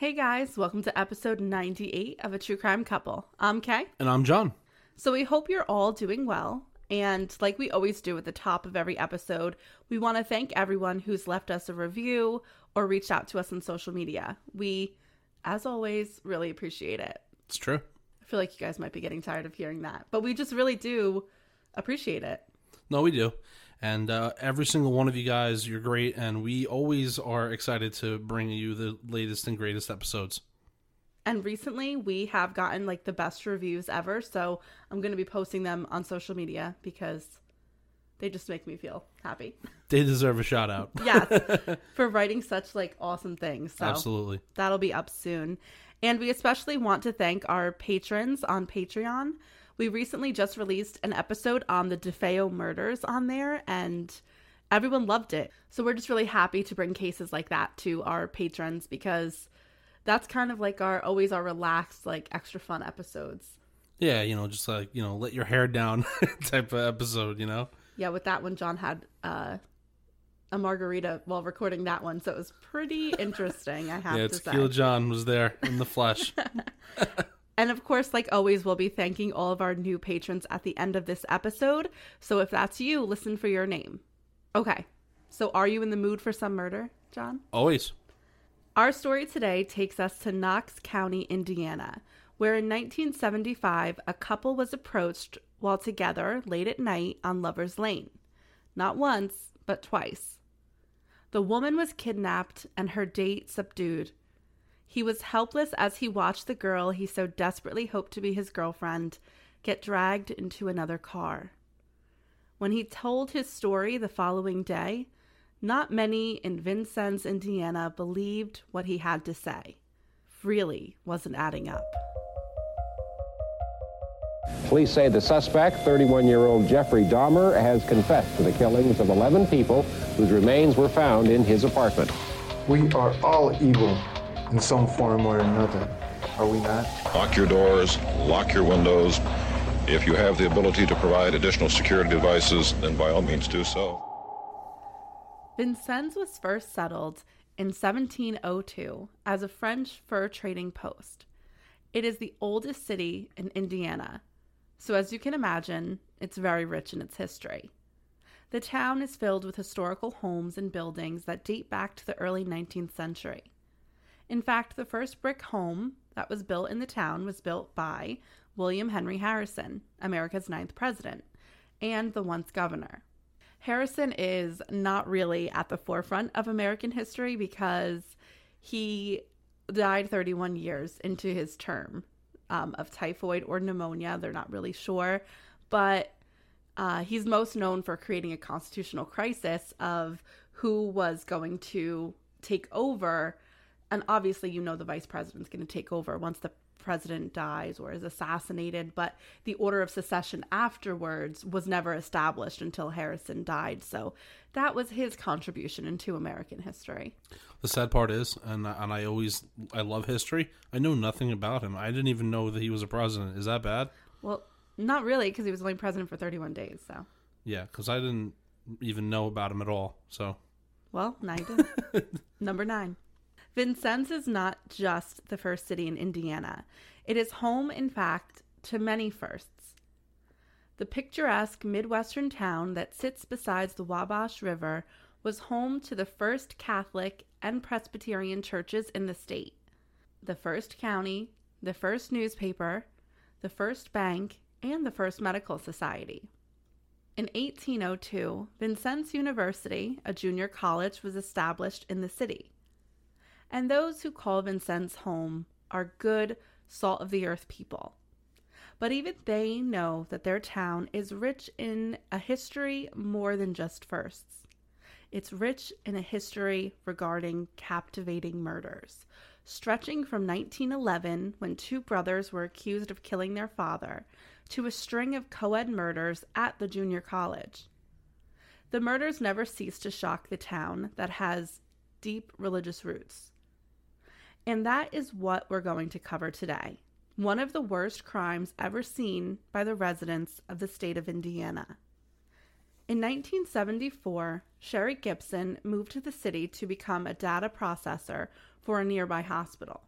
Hey guys, welcome to episode 98 of A True Crime Couple. I'm Kay. And I'm John. So we hope you're all doing well. And like we always do at the top of every episode, we want to thank everyone who's left us a review or reached out to us on social media. We, as always, really appreciate it. It's true. I feel like you guys might be getting tired of hearing that, but we just really do appreciate it. No, we do. And uh, every single one of you guys, you're great. And we always are excited to bring you the latest and greatest episodes. And recently, we have gotten like the best reviews ever. So I'm going to be posting them on social media because they just make me feel happy. They deserve a shout out. yes, for writing such like awesome things. So Absolutely. that'll be up soon. And we especially want to thank our patrons on Patreon. We recently just released an episode on the DeFeo murders on there, and everyone loved it. So we're just really happy to bring cases like that to our patrons because that's kind of like our always our relaxed, like extra fun episodes. Yeah, you know, just like, you know, let your hair down type of episode, you know? Yeah, with that one, John had uh, a margarita while recording that one, so it was pretty interesting. I have yeah, to say. Tequila John was there in the flesh. And of course, like always, we'll be thanking all of our new patrons at the end of this episode. So if that's you, listen for your name. Okay, so are you in the mood for some murder, John? always. Our story today takes us to Knox County, Indiana, where in 1975 a couple was approached while together late at night on Lover's Lane. Not once, but twice. The woman was kidnapped and her date subdued. He was helpless as he watched the girl he so desperately hoped to be his girlfriend get dragged into another car. When he told his story the following day, not many in Vincennes, Indiana believed what he had to say. Really wasn't adding up. Police say the suspect, 31 year old Jeffrey Dahmer, has confessed to the killings of 11 people whose remains were found in his apartment. We are all evil in some form or another, are we not? Lock your doors, lock your windows. If you have the ability to provide additional security devices, then by all means do so. Vincennes was first settled in 1702 as a French fur trading post. It is the oldest city in Indiana, so as you can imagine, it's very rich in its history. The town is filled with historical homes and buildings that date back to the early 19th century. In fact, the first brick home that was built in the town was built by William Henry Harrison, America's ninth president, and the once governor. Harrison is not really at the forefront of American history because he died 31 years into his term um, of typhoid or pneumonia. They're not really sure, but uh, he's most known for creating a constitutional crisis of who was going to take over. And obviously, you know, the vice president's going to take over once the president dies or is assassinated, but the order of succession afterwards was never established until Harrison died. So that was his contribution into American history. The sad part is, and and I always I love history. I know nothing about him. I didn't even know that he was a president. Is that bad? Well, not really, because he was only president for 31 days. So, Yeah, because I didn't even know about him at all. So well, now you do. Number nine. Vincennes is not just the first city in Indiana. It is home, in fact, to many firsts. The picturesque Midwestern town that sits beside the Wabash River was home to the first Catholic and Presbyterian churches in the state, the first county, the first newspaper, the first bank, and the first medical society. In 1802, Vincennes University, a junior college, was established in the city. And those who call Vincennes home are good, salt of the earth people. But even they know that their town is rich in a history more than just firsts. It's rich in a history regarding captivating murders, stretching from 1911, when two brothers were accused of killing their father, to a string of co ed murders at the junior college. The murders never cease to shock the town that has deep religious roots. And that is what we're going to cover today. One of the worst crimes ever seen by the residents of the state of Indiana. In 1974, Sherry Gibson moved to the city to become a data processor for a nearby hospital.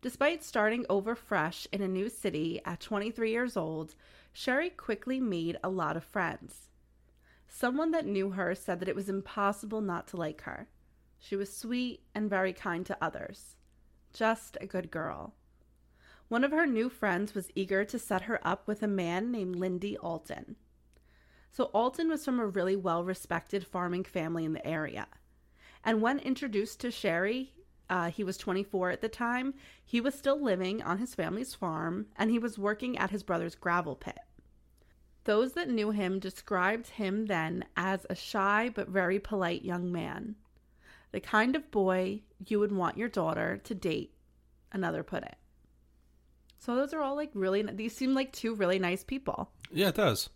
Despite starting over fresh in a new city at 23 years old, Sherry quickly made a lot of friends. Someone that knew her said that it was impossible not to like her. She was sweet and very kind to others. Just a good girl. One of her new friends was eager to set her up with a man named Lindy Alton. So, Alton was from a really well respected farming family in the area. And when introduced to Sherry, uh, he was 24 at the time, he was still living on his family's farm and he was working at his brother's gravel pit. Those that knew him described him then as a shy but very polite young man. The kind of boy you would want your daughter to date, another put it. So those are all like really, these seem like two really nice people. Yeah, it does.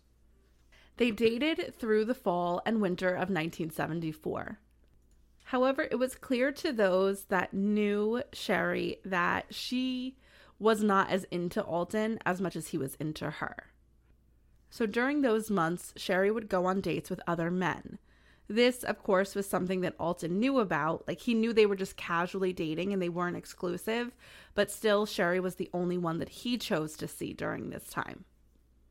They dated through the fall and winter of 1974. However, it was clear to those that knew Sherry that she was not as into Alton as much as he was into her. So during those months, Sherry would go on dates with other men. This, of course, was something that Alton knew about. Like, he knew they were just casually dating and they weren't exclusive, but still, Sherry was the only one that he chose to see during this time.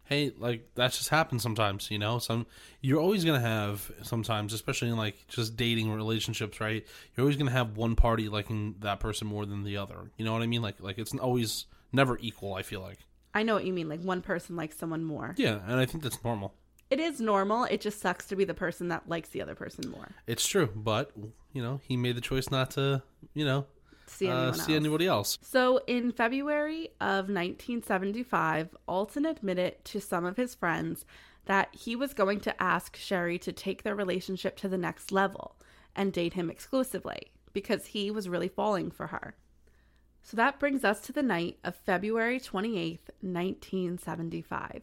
Hey, like that just happens sometimes, you know. Some you're always gonna have sometimes, especially in like just dating relationships, right? You're always gonna have one party liking that person more than the other. You know what I mean? Like, like it's always never equal. I feel like. I know what you mean. Like one person likes someone more. Yeah, and I think that's normal. It is normal. It just sucks to be the person that likes the other person more. It's true, but you know, he made the choice not to, you know, See uh, see anybody else. So in February of 1975, Alton admitted to some of his friends that he was going to ask Sherry to take their relationship to the next level and date him exclusively because he was really falling for her. So that brings us to the night of February 28th, 1975.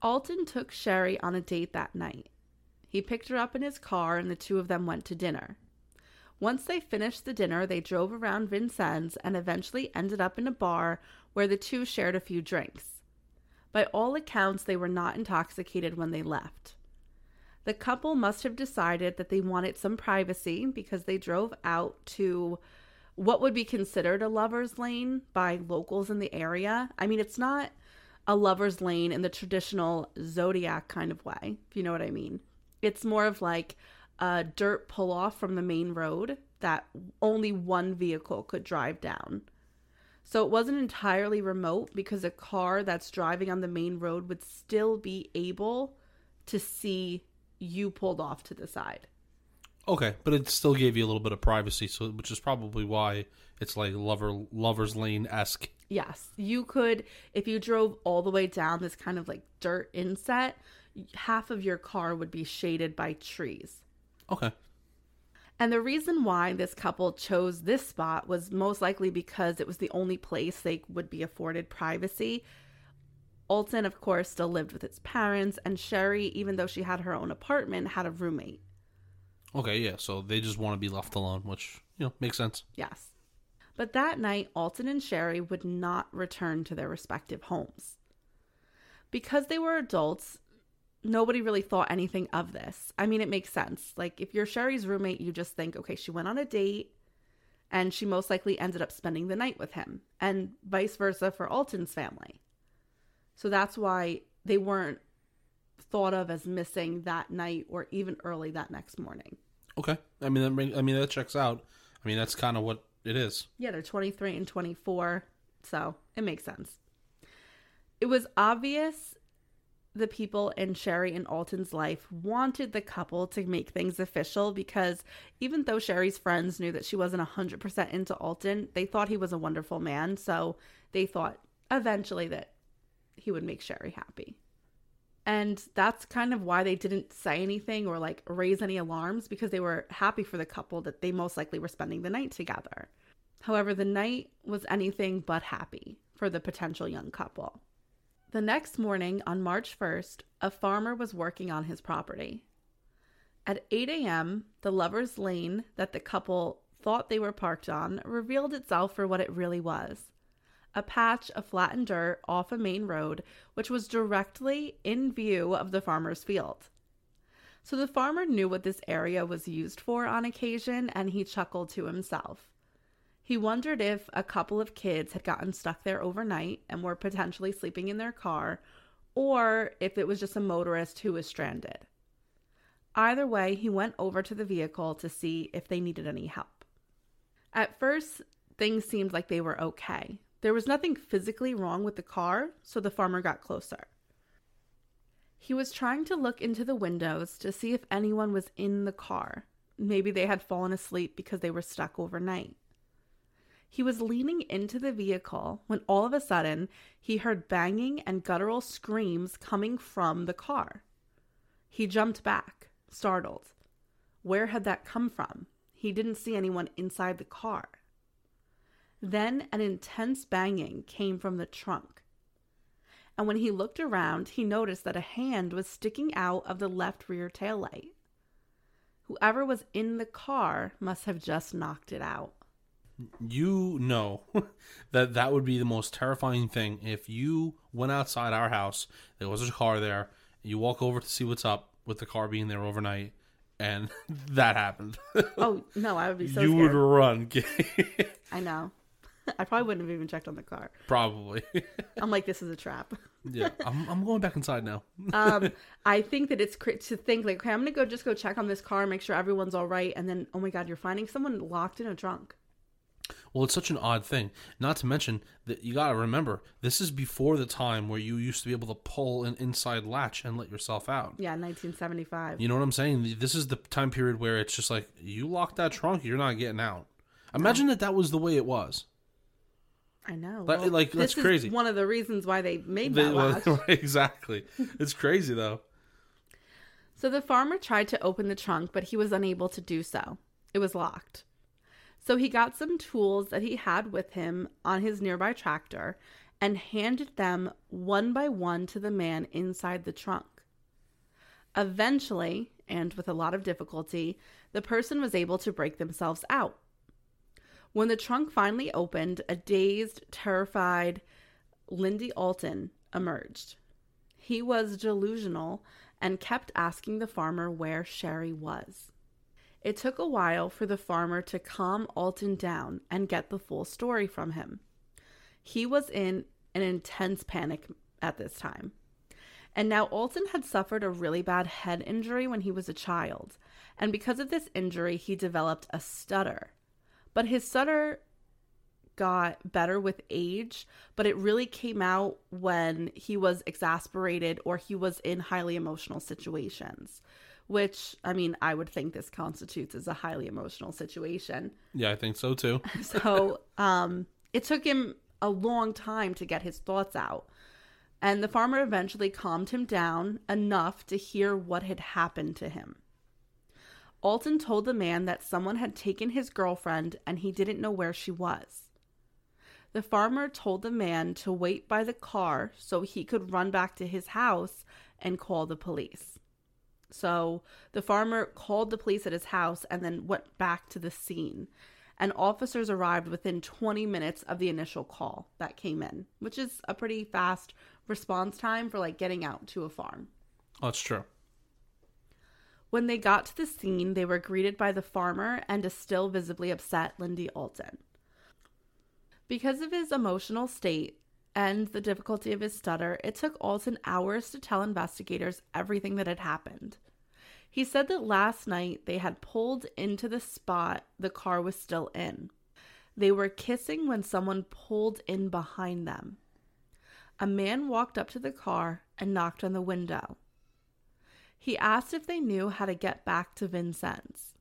Alton took Sherry on a date that night. He picked her up in his car and the two of them went to dinner. Once they finished the dinner, they drove around Vincennes and eventually ended up in a bar where the two shared a few drinks. By all accounts, they were not intoxicated when they left. The couple must have decided that they wanted some privacy because they drove out to what would be considered a lover's lane by locals in the area. I mean, it's not a lover's lane in the traditional zodiac kind of way, if you know what I mean. It's more of like a dirt pull off from the main road that only one vehicle could drive down. So it wasn't entirely remote because a car that's driving on the main road would still be able to see you pulled off to the side. Okay, but it still gave you a little bit of privacy, so which is probably why it's like lover lovers lane esque. Yes, you could if you drove all the way down this kind of like dirt inset, half of your car would be shaded by trees. Okay, And the reason why this couple chose this spot was most likely because it was the only place they would be afforded privacy. Alton, of course, still lived with his parents, and Sherry, even though she had her own apartment, had a roommate. okay, yeah. So they just want to be left alone, which you know makes sense. Yes. But that night, Alton and Sherry would not return to their respective homes. Because they were adults, nobody really thought anything of this. I mean, it makes sense. Like, if you're Sherry's roommate, you just think, okay, she went on a date and she most likely ended up spending the night with him, and vice versa for Alton's family. So that's why they weren't thought of as missing that night or even early that next morning. Okay, I mean that I mean that checks out. I mean that's kind of what it is. Yeah, they're 23 and 24, so it makes sense. It was obvious the people in Sherry and Alton's life wanted the couple to make things official because even though Sherry's friends knew that she wasn't 100% into Alton, they thought he was a wonderful man, so they thought eventually that he would make Sherry happy. And that's kind of why they didn't say anything or like raise any alarms because they were happy for the couple that they most likely were spending the night together. However, the night was anything but happy for the potential young couple. The next morning, on March 1st, a farmer was working on his property. At 8 a.m., the lover's lane that the couple thought they were parked on revealed itself for what it really was a patch of flattened dirt off a main road, which was directly in view of the farmer's field. So the farmer knew what this area was used for on occasion, and he chuckled to himself. He wondered if a couple of kids had gotten stuck there overnight and were potentially sleeping in their car, or if it was just a motorist who was stranded. Either way, he went over to the vehicle to see if they needed any help. At first, things seemed like they were okay. There was nothing physically wrong with the car, so the farmer got closer. He was trying to look into the windows to see if anyone was in the car. Maybe they had fallen asleep because they were stuck overnight. He was leaning into the vehicle when all of a sudden he heard banging and guttural screams coming from the car. He jumped back, startled. Where had that come from? He didn't see anyone inside the car. Then an intense banging came from the trunk. And when he looked around, he noticed that a hand was sticking out of the left rear taillight. Whoever was in the car must have just knocked it out you know that that would be the most terrifying thing if you went outside our house there was a car there you walk over to see what's up with the car being there overnight and that happened. Oh no i would be so you scared. would run i know. I probably wouldn't have even checked on the car. Probably. I'm like this is a trap. Yeah I'm, I'm going back inside now. Um i think that it's cr- to think like okay i'm gonna go just go check on this car make sure everyone's all right and then oh my god you're finding someone locked in a trunk well, it's such an odd thing. Not to mention that you got to remember, this is before the time where you used to be able to pull an inside latch and let yourself out. Yeah, 1975. You know what I'm saying? This is the time period where it's just like, you lock that trunk, you're not getting out. Imagine no. that that was the way it was. I know. Like, well, like that's crazy. one of the reasons why they made that latch. exactly. it's crazy, though. So the farmer tried to open the trunk, but he was unable to do so. It was locked. So he got some tools that he had with him on his nearby tractor and handed them one by one to the man inside the trunk. Eventually, and with a lot of difficulty, the person was able to break themselves out. When the trunk finally opened, a dazed, terrified Lindy Alton emerged. He was delusional and kept asking the farmer where Sherry was. It took a while for the farmer to calm Alton down and get the full story from him. He was in an intense panic at this time. And now Alton had suffered a really bad head injury when he was a child. And because of this injury, he developed a stutter. But his stutter got better with age, but it really came out when he was exasperated or he was in highly emotional situations which I mean, I would think this constitutes as a highly emotional situation. Yeah, I think so too. so, um, it took him a long time to get his thoughts out. And the farmer eventually calmed him down enough to hear what had happened to him. Alton told the man that someone had taken his girlfriend and he didn't know where she was. The farmer told the man to wait by the car so he could run back to his house and call the police. So the farmer called the police at his house and then went back to the scene. And officers arrived within 20 minutes of the initial call that came in, which is a pretty fast response time for like getting out to a farm. Oh, that's true. When they got to the scene, they were greeted by the farmer and a still visibly upset Lindy Alton. Because of his emotional state, and the difficulty of his stutter, it took Alton hours to tell investigators everything that had happened. He said that last night they had pulled into the spot the car was still in. They were kissing when someone pulled in behind them. A man walked up to the car and knocked on the window. He asked if they knew how to get back to Vincennes.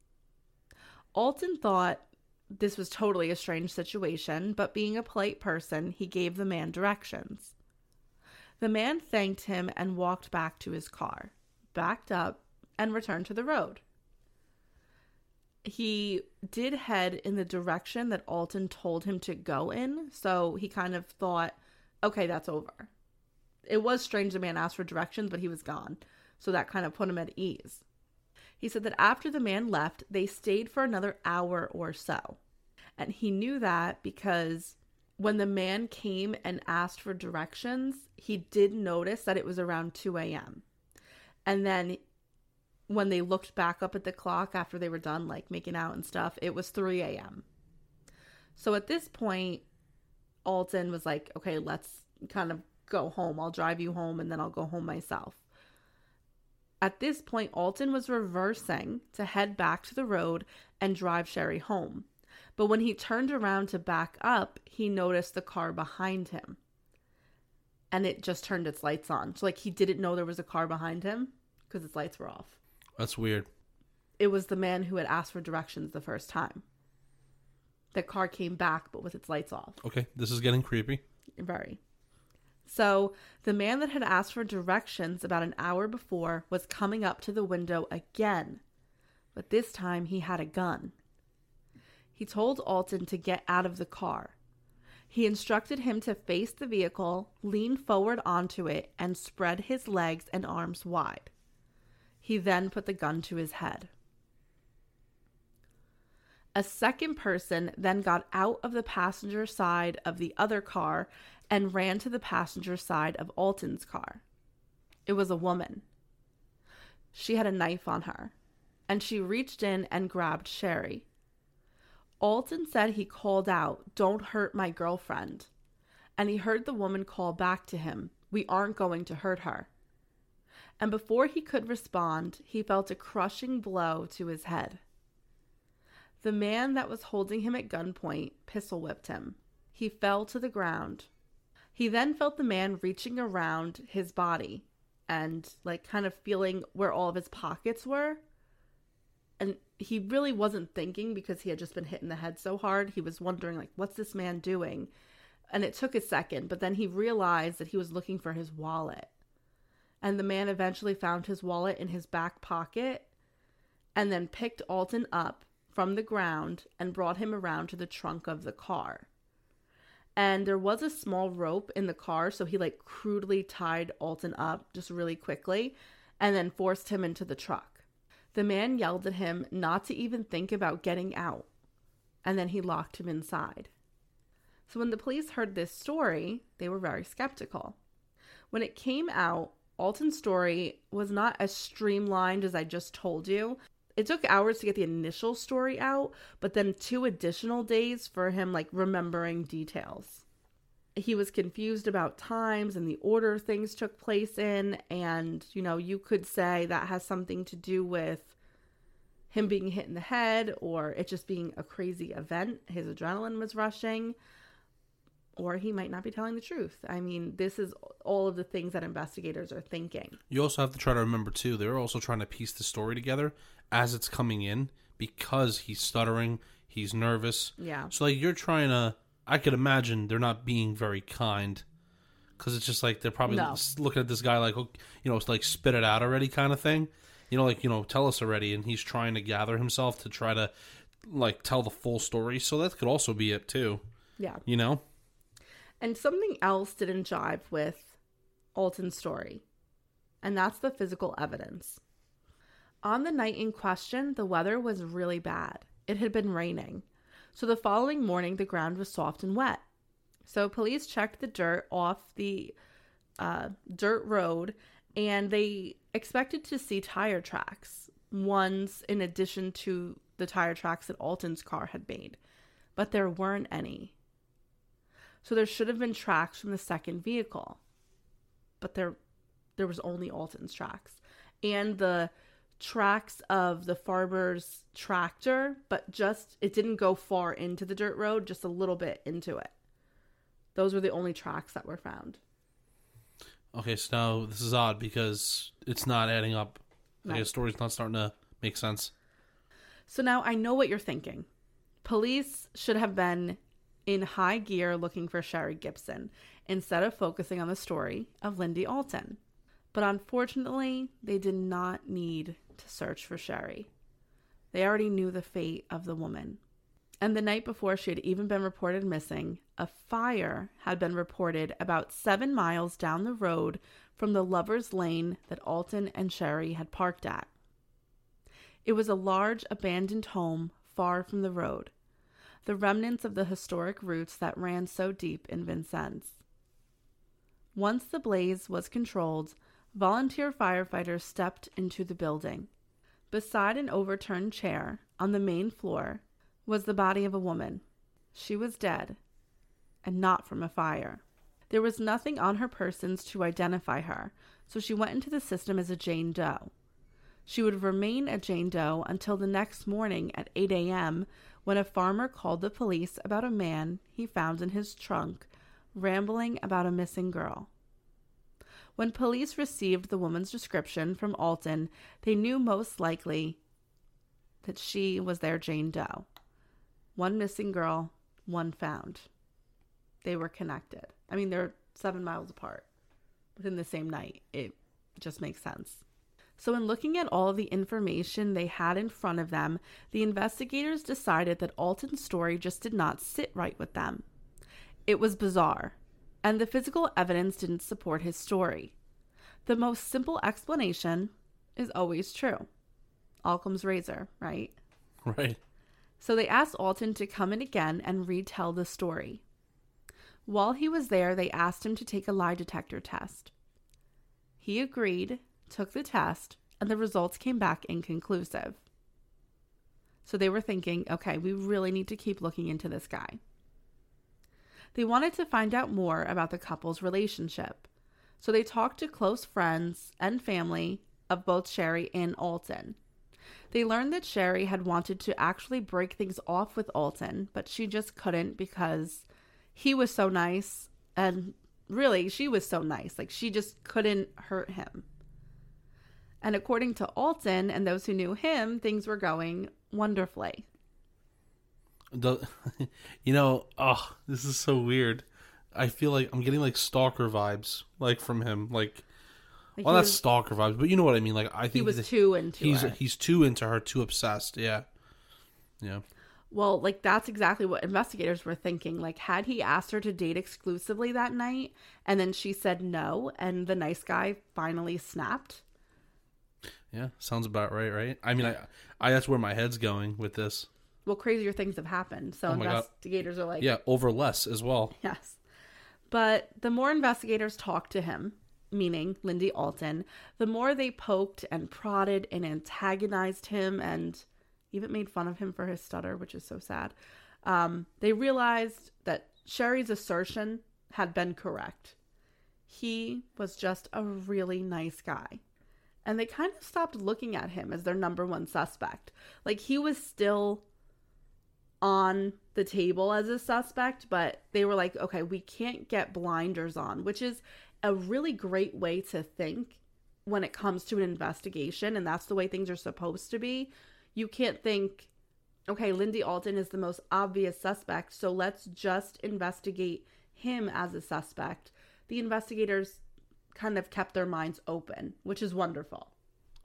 Alton thought this was totally a strange situation, but being a polite person, he gave the man directions. The man thanked him and walked back to his car, backed up, and returned to the road. He did head in the direction that Alton told him to go in, so he kind of thought, okay, that's over. It was strange the man asked for directions, but he was gone, so that kind of put him at ease. He said that after the man left, they stayed for another hour or so. And he knew that because when the man came and asked for directions, he did notice that it was around 2 a.m. And then when they looked back up at the clock after they were done, like making out and stuff, it was 3 a.m. So at this point, Alton was like, okay, let's kind of go home. I'll drive you home and then I'll go home myself. At this point, Alton was reversing to head back to the road and drive Sherry home. But when he turned around to back up, he noticed the car behind him. And it just turned its lights on. So, like, he didn't know there was a car behind him because its lights were off. That's weird. It was the man who had asked for directions the first time. The car came back, but with its lights off. Okay, this is getting creepy. Very. So, the man that had asked for directions about an hour before was coming up to the window again, but this time he had a gun. He told Alton to get out of the car. He instructed him to face the vehicle, lean forward onto it, and spread his legs and arms wide. He then put the gun to his head. A second person then got out of the passenger side of the other car and ran to the passenger side of Alton's car. It was a woman. She had a knife on her, and she reached in and grabbed Sherry. Alton said he called out, Don't hurt my girlfriend. And he heard the woman call back to him, We aren't going to hurt her. And before he could respond, he felt a crushing blow to his head. The man that was holding him at gunpoint pistol whipped him. He fell to the ground. He then felt the man reaching around his body and, like, kind of feeling where all of his pockets were. And he really wasn't thinking because he had just been hit in the head so hard. He was wondering, like, what's this man doing? And it took a second, but then he realized that he was looking for his wallet. And the man eventually found his wallet in his back pocket and then picked Alton up from the ground and brought him around to the trunk of the car. And there was a small rope in the car, so he like crudely tied Alton up just really quickly and then forced him into the truck. The man yelled at him not to even think about getting out, and then he locked him inside. So when the police heard this story, they were very skeptical. When it came out, Alton's story was not as streamlined as I just told you, it took hours to get the initial story out, but then two additional days for him like remembering details. He was confused about times and the order things took place in, and you know, you could say that has something to do with him being hit in the head or it just being a crazy event. His adrenaline was rushing or he might not be telling the truth. I mean, this is all of the things that investigators are thinking. You also have to try to remember too. They're also trying to piece the story together as it's coming in because he's stuttering, he's nervous. Yeah. So like you're trying to. I could imagine they're not being very kind because it's just like they're probably No. looking at this guy like you know it's like spit it out already kind of thing. You know, like you know, tell us already, and he's trying to gather himself to try to like tell the full story. So that could also be it too. Yeah. You know. And something else didn't jive with Alton's story, and that's the physical evidence. On the night in question, the weather was really bad. It had been raining. So the following morning, the ground was soft and wet. So police checked the dirt off the uh, dirt road and they expected to see tire tracks, ones in addition to the tire tracks that Alton's car had made, but there weren't any. So there should have been tracks from the second vehicle. But there there was only Alton's tracks. And the tracks of the farmer's tractor, but just it didn't go far into the dirt road, just a little bit into it. Those were the only tracks that were found. Okay, so now this is odd because it's not adding up. Like No. the story's not starting to make sense. So now I know what you're thinking. Police should have been in high gear looking for Sherry Gibson instead of focusing on the story of Lindy Alton. But unfortunately, they did not need to search for Sherry. They already knew the fate of the woman. And the night before she had even been reported missing, a fire had been reported about seven miles down the road from the lover's lane that Alton and Sherry had parked at. It was a large abandoned home far from the road, the remnants of the historic roots that ran so deep in Vincennes. Once the blaze was controlled, volunteer firefighters stepped into the building. Beside an overturned chair on the main floor was the body of a woman. She was dead, and not from a fire. There was nothing on her persons to identify her, so she went into the system as a Jane Doe. She would remain a Jane Doe until the next morning at 8 a.m. when a farmer called the police about a man he found in his trunk rambling about a missing girl. When police received the woman's description from Alton, they knew most likely that she was their Jane Doe. One missing girl, one found. They were connected. I mean, they're seven miles apart within the same night. It just makes sense. So, in looking at all of the information they had in front of them, the investigators decided that Alton's story just did not sit right with them. It was bizarre, and the physical evidence didn't support his story. The most simple explanation is always true. Occam's razor, right? Right. So they asked Alton to come in again and retell the story. While he was there, they asked him to take a lie detector test. He agreed, took the test, and the results came back inconclusive. So they were thinking, okay, we really need to keep looking into this guy. They wanted to find out more about the couple's relationship. So they talked to close friends and family of both Sherry and Alton. They learned that Sherry had wanted to actually break things off with Alton, but she just couldn't because he was so nice and really she was so nice. Like she just couldn't hurt him. And according to Alton and those who knew him, things were going wonderfully. The, you know, oh, this is so weird. I feel like I'm getting like stalker vibes, like from him. Like, Like well, not was- stalker vibes, but you know what I mean. Like, I think he was too into he's her. he's too into her, too obsessed. Yeah, yeah, Well, like that's exactly what investigators were thinking. Like, had he asked her to date exclusively that night and then she said no, and the nice guy finally snapped? Yeah. Sounds about right, right? I mean, I, I that's where my head's going with this. Well, crazier things have happened. So Oh my God. investigators are like, Yeah, over less as well. yes. But the more investigators talked to him, meaning Lindy Alton, the more they poked and prodded and antagonized him and even made fun of him for his stutter, which is so sad. Um, they realized that Sherry's assertion had been correct. He was just a really nice guy. And they kind of stopped looking at him as their number one suspect. Like he was still on the table as a suspect, but they were like, okay, we can't get blinders on, which is a really great way to think when it comes to an investigation. And that's the way things are supposed to be. You can't think, okay, Lindy Alton is the most obvious suspect, so let's just investigate him as a suspect. The investigators kind of kept their minds open, which is wonderful.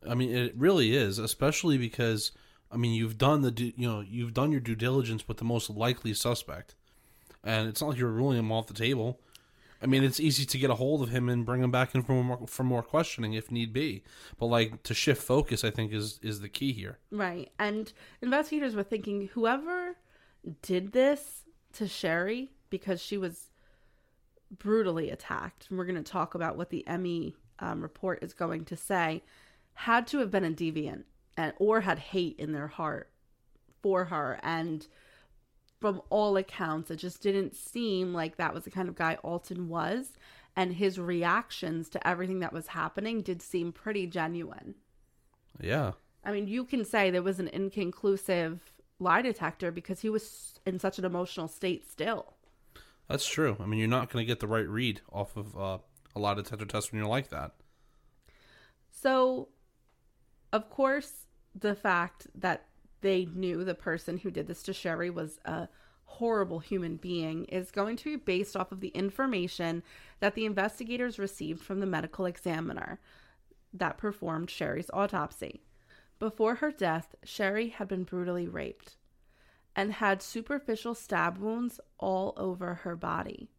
I mean, it really is, especially because I mean, you've done the du- you know you've done your due diligence with the most likely suspect, and it's not like you're ruling him off the table. I mean, it's easy to get a hold of him and bring him back in for more for more questioning if need be. But like to shift focus, I think is is the key here. Right. And investigators were thinking whoever did this to Sherry because she was brutally attacked, and we're going to talk about what the ME um, report is going to say, had to have been a deviant and or had hate in their heart for her. And from all accounts, it just didn't seem like that was the kind of guy Alton was. And his reactions to everything that was happening did seem pretty genuine. Yeah, I mean, you can say there was an inconclusive lie detector because he was in such an emotional state still. That's true. I mean, you're not going to get the right read off of uh, a lot of detector tests when you're like that. So, of course, the fact that they knew the person who did this to Sherry was a horrible human being is going to be based off of the information that the investigators received from the medical examiner that performed Sherry's autopsy. Before her death, Sherry had been brutally raped and had superficial stab wounds all over her body.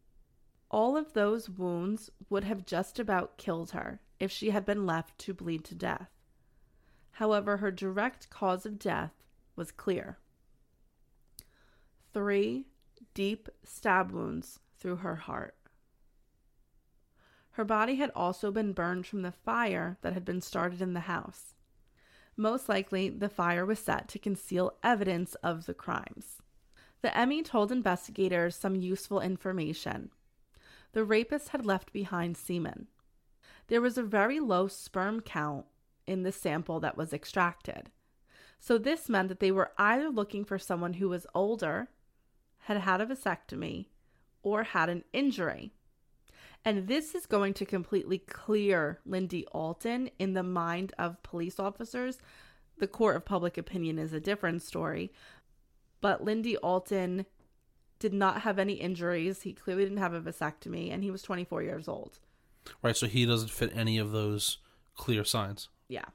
All of those wounds would have just about killed her if she had been left to bleed to death. However, her direct cause of death was clear three deep stab wounds through her heart. Her body had also been burned from the fire that had been started in the house. Most likely, the fire was set to conceal evidence of the crimes. The ME told investigators some useful information. The rapist had left behind semen. There was a very low sperm count in the sample that was extracted. So, this meant that they were either looking for someone who was older, had had a vasectomy, or had an injury. And this is going to completely clear Lindy Alton in the mind of police officers. The court of public opinion is a different story. But Lindy Alton did not have any injuries. He clearly didn't have a vasectomy, and he was 24 years old. Right, so he doesn't fit any of those clear signs. Yeah.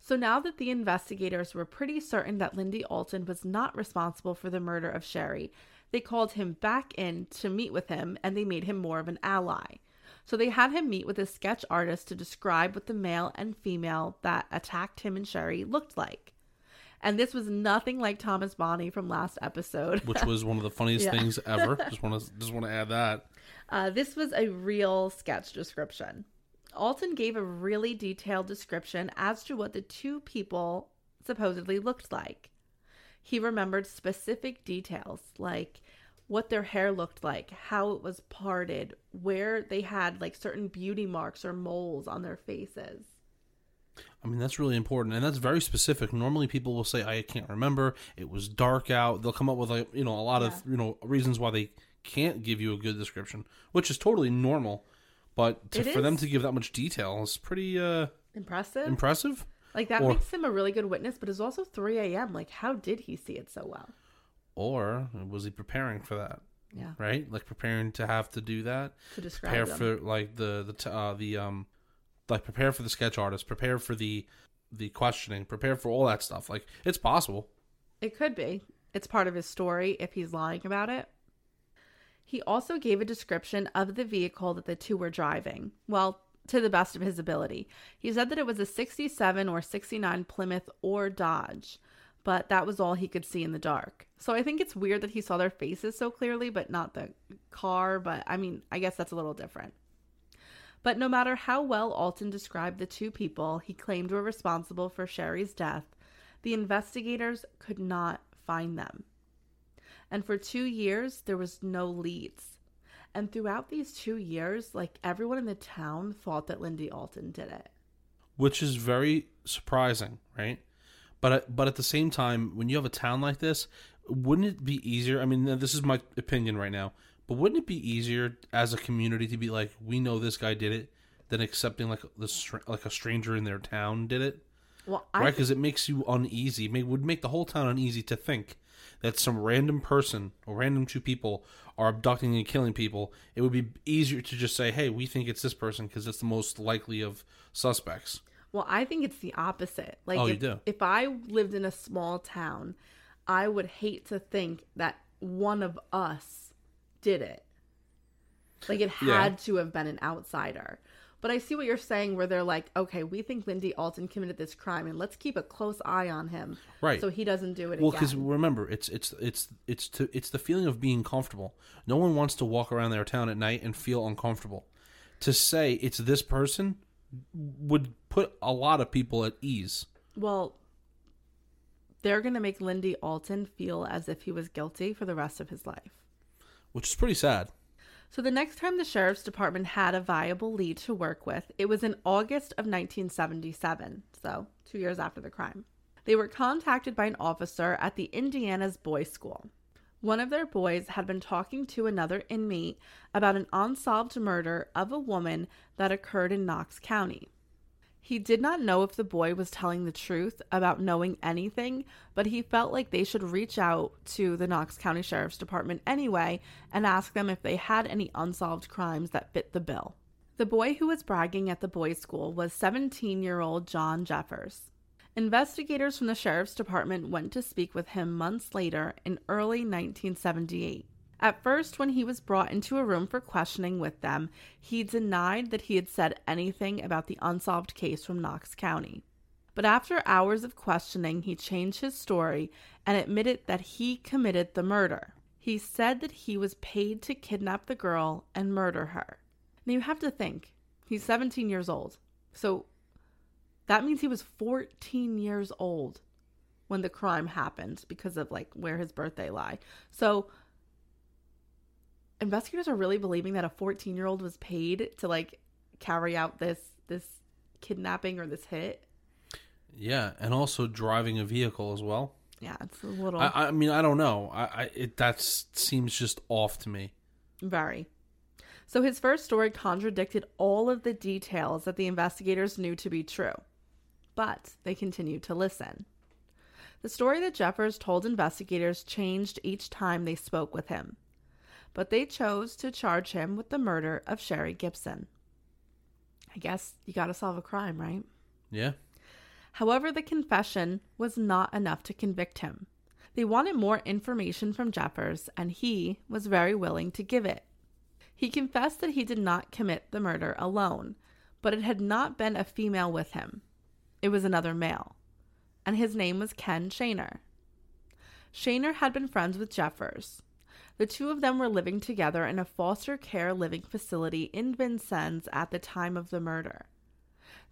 So now that the investigators were pretty certain that Lindy Alton was not responsible for the murder of Sherry, they called him back in to meet with him and they made him more of an ally. So they had him meet with a sketch artist to describe what the male and female that attacked him and Sherry looked like. And this was nothing like Thomas Bonney from last episode. Which was one of the funniest Yeah. things ever. Just want to just want to add that. Uh, this was a real sketch description. Alton gave a really detailed description as to what the two people supposedly looked like. He remembered specific details like what their hair looked like, how it was parted, where they had like certain beauty marks or moles on their faces. I mean, that's really important, and that's very specific. Normally, people will say, "I can't remember. It was dark out." They'll come up with like you know a lot of you know reasons why they can't give you a good description, which is totally normal. But to, for them to give that much detail is pretty uh, Impressive. impressive. Like that or- makes him a really good witness, but it's also 3 a.m. Like, how did he see it so well? Or was he preparing for that? Yeah. Right, like preparing to have to do that. To describe prepare them. for like the the t- uh, the um like prepare for the sketch artist, prepare for the the questioning, prepare for all that stuff. Like it's possible. It could be. It's part of his story if he's lying about it. He also gave a description of the vehicle that the two were driving. Well, to the best of his ability. He said that it was a 67 or 69 Plymouth or Dodge, but that was all he could see in the dark. So I think it's weird that he saw their faces so clearly, but not the car. But I mean, I guess that's a little different. But no matter how well Alton described the two people he claimed were responsible for Sherry's death, the investigators could not find them. And for two years, there was no leads. And throughout these two years, like everyone in the town thought that Lindy Alton did it. which is very surprising, right? But at- but at the same time, when you have a town like this, wouldn't it be easier? I mean, this is my opinion right now, but wouldn't it be easier as a community to be like, we know this guy did it, than accepting like the like a stranger in their town did it, Well, right? Because it makes you uneasy. It would make the whole town uneasy to think that some random person or random two people are abducting and killing people. It would be easier to just say, hey, we think it's this person because it's the most likely of suspects. well, I think it's the opposite. Like Oh, you if, do? if I lived in a small town, I would hate to think that one of us did it. Like it had Yeah. to have been an outsider. But I see what you're saying where they're like, okay, we think Lindy Alton committed this crime and let's keep a close eye on him. Right. So he doesn't do it Well, because remember, it's it's it's it's to it's the feeling of being comfortable. No one wants to walk around their town at night and feel uncomfortable. To say it's this person would put a lot of people at ease. Well, they're going to make Lindy Alton feel as if he was guilty for the rest of his life. which is pretty sad. So, the next time the sheriff's department had a viable lead to work with, it was in August of 1977, so two years after the crime. They were contacted by an officer at the Indiana's Boys School. One of their boys had been talking to another inmate about an unsolved murder of a woman that occurred in Knox County. He did not know if the boy was telling the truth about knowing anything, but he felt like they should reach out to the Knox County Sheriff's Department anyway and ask them if they had any unsolved crimes that fit the bill. The boy who was bragging at the boys' school was 17 year old John Jeffers. Investigators from the Sheriff's Department went to speak with him months later in early 1978. At first, when he was brought into a room for questioning with them, he denied that he had said anything about the unsolved case from Knox County. But after hours of questioning, he changed his story and admitted that he committed the murder. He said that he was paid to kidnap the girl and murder her. Now you have to think, he's 17 years old. So that means he was 14 years old when the crime happened because of like where his birthday lie. So investigators are really believing that a 14 year old was paid to like carry out this this kidnapping or this hit. Yeah, and also driving a vehicle as well. Yeah, it's a little I, I mean, I don't know. I, I it that seems just off to me. very. So his first story contradicted all of the details that the investigators knew to be true, but they continued to listen. The story that Jeffers told investigators changed each time they spoke with him, but they chose to charge him with the murder of Sherry Gibson. I guess you got to solve a crime, right? Yeah. However, the confession was not enough to convict him. They wanted more information from Jeffers, and he was very willing to give it. He confessed that he did not commit the murder alone, but it had not been a female with him. It was another male, and his name was Ken Shaner. Shaner had been friends with Jeffers. The two of them were living together in a foster care living facility in Vincennes at the time of the murder.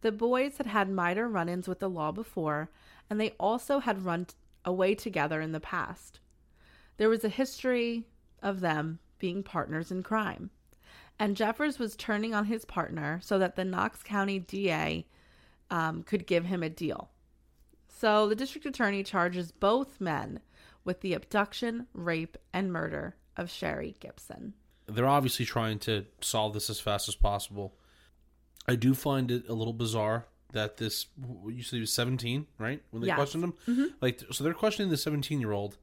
The boys had had minor run ins with the law before, and they also had run away together in the past. There was a history of them being partners in crime, and Jeffers was turning on his partner so that the Knox County DA um, could give him a deal. So the district attorney charges both men with the abduction, rape, and murder of Sherry Gibson. They're obviously trying to solve this as fast as possible. I do find it a little bizarre that this you said he was 17, right? When they Yes. questioned him, like so they're questioning the 17 year old,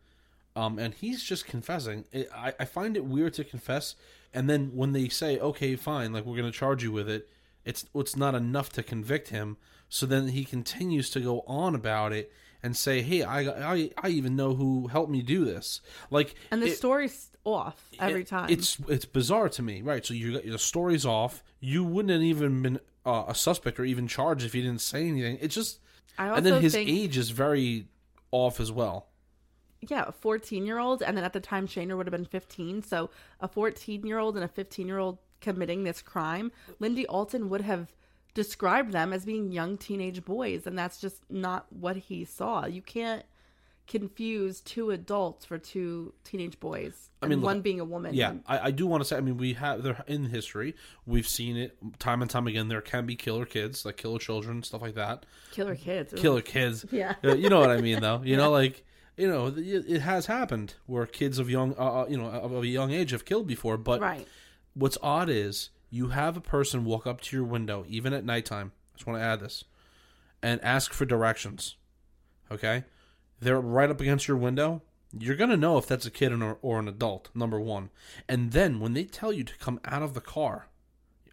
um, and he's just confessing. I I find it weird to confess, and then when they say, okay, fine, like we're gonna charge you with it, it's it's not enough to convict him. So then he continues to go on about it and say, hey, I I, I even know who helped me do this. Like And the it- story's off every it- time. It's it's bizarre to me, right? So you got the story's off. You wouldn't have even been uh, a suspect or even charged if you didn't say anything. It's just, I and then his think- age is very off as well. yeah, a 14 year old. And then at the time, Shaner would have been 15. So a 14 year old and a 15 year old committing this crime, Lindy Alton would have described them as being young teenage boys. And that's just not what he saw. You can't confuse two adults for two teenage boys. I and mean, look, one being a woman. Yeah, I, I do want to say. I mean, we have there in history, we've seen it time and time again. There can be killer kids, like killer children, stuff like that. Killer kids. Killer kids. Yeah. Uh, you know what I mean, though. You know, like you know, it has happened where kids of young, uh, uh, you know, of of a young age have killed before. But Right. what's odd is you have a person walk up to your window, even at nighttime. I just want to add this, and ask for directions. Okay, they're right up against your window. You're gonna know if that's a kid or, or an adult. Number one, and then when they tell you to come out of the car,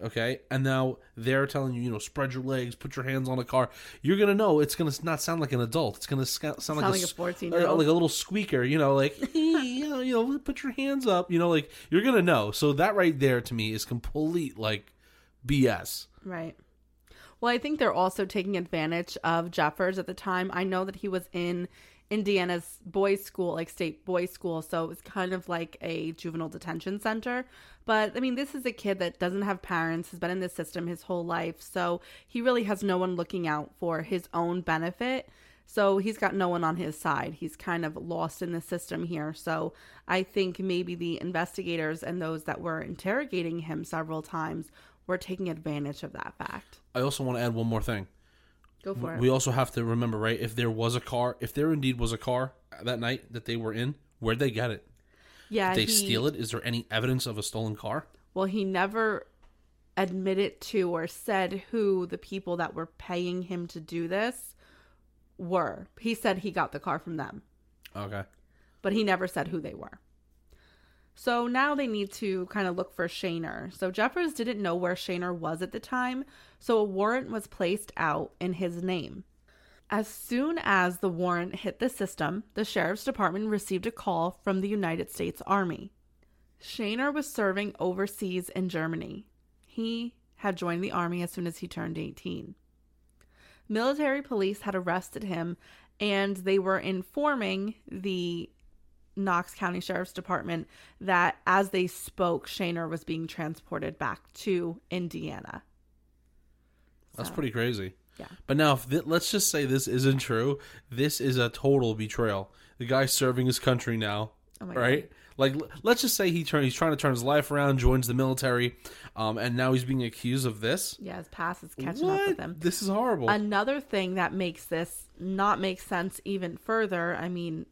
okay, and now they're telling you, you know, spread your legs, put your hands on a car. You're gonna know it's gonna not sound like an adult. It's gonna sound like, Sound a, like a s- 14-year-old. Uh, like a little squeaker. You know, like you know, you know, put your hands up. You know, like you're gonna know. So that right there to me is complete like BS. Right. Well, I think they're also taking advantage of Jeffers at the time. I know that he was in Indiana's boys' school, like state boys' school, so it was kind of like a juvenile detention center. But I mean, this is a kid that doesn't have parents, has been in this system his whole life, so he really has no one looking out for his own benefit. So he's got no one on his side. He's kind of lost in the system here. So I think maybe the investigators and those that were interrogating him several times were taking advantage of that fact. I also want to add one more thing. Go for it. We also have to remember, right? If there was a car, if there indeed was a car that night that they were in, where'd they get it? yeah, Did they steal it? Is there any evidence of a stolen car? Well, he never admitted to or said who the people that were paying him to do this were. He said he got the car from them, Okay. but he never said who they were. So now they need to kind of look for Shaner. So Jeffers didn't know where Shaner was at the time, so a warrant was placed out in his name. As soon as the warrant hit the system, the sheriff's department received a call from the United States Army. Shaner was serving overseas in Germany. He had joined the army as soon as he turned 18. Military police had arrested him and they were informing the Knox County Sheriff's Department that as they spoke, Shaner was being transported back to Indiana. That's pretty crazy. Yeah. But now, if th- let's just say this isn't true, this is a total betrayal. The guy's serving his country now, Oh my right? Like, l- let's just say he turn he's trying to turn his life around, joins the military, um, and now he's being accused of this. Yeah, his past is catching up with him. This is horrible. Another thing that makes this not make sense even further, I mean,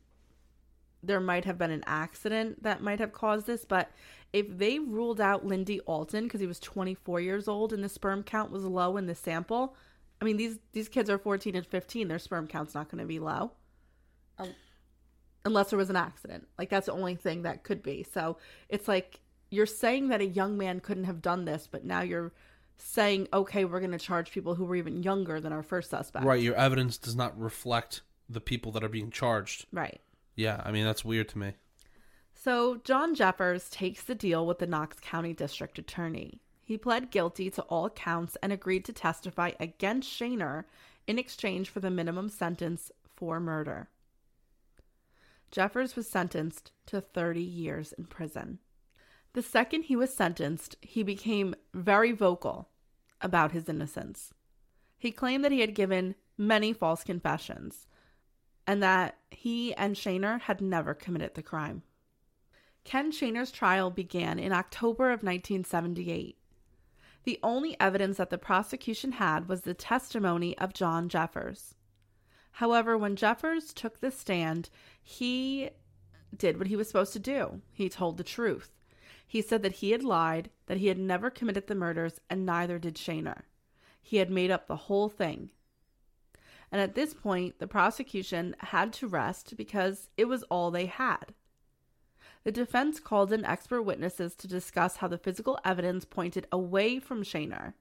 there might have been an accident that might have caused this, but if they ruled out Lindy Alton because he was 24 years old and the sperm count was low in the sample, I mean, these these kids are 14 and 15, their sperm count's not going to be low. Um, unless there was an accident. Like that's the only thing that could be. So, it's like you're saying that a young man couldn't have done this, but now you're saying, okay, we're going to charge people who were even younger than our first suspect. right, your evidence does not reflect the people that are being charged. Right. Yeah, I mean that's weird to me. So John Jeffers takes the deal with the Knox County District Attorney. He pled guilty to all counts and agreed to testify against Shaner in exchange for the minimum sentence for murder. Jeffers was sentenced to 30 years in prison. The second he was sentenced, he became very vocal about his innocence. He claimed that he had given many false confessions and that he and Shaner had never committed the crime. Ken Shaner's trial began in October of 1978. The only evidence that the prosecution had was the testimony of John Jeffers. However, when Jeffers took the stand, he did what he was supposed to do. He told the truth. He said that he had lied, that he had never committed the murders, and neither did Shaner. He had made up the whole thing. And at this point, the prosecution had to rest because it was all they had. The defense called in expert witnesses to discuss how the physical evidence pointed away from Shaner.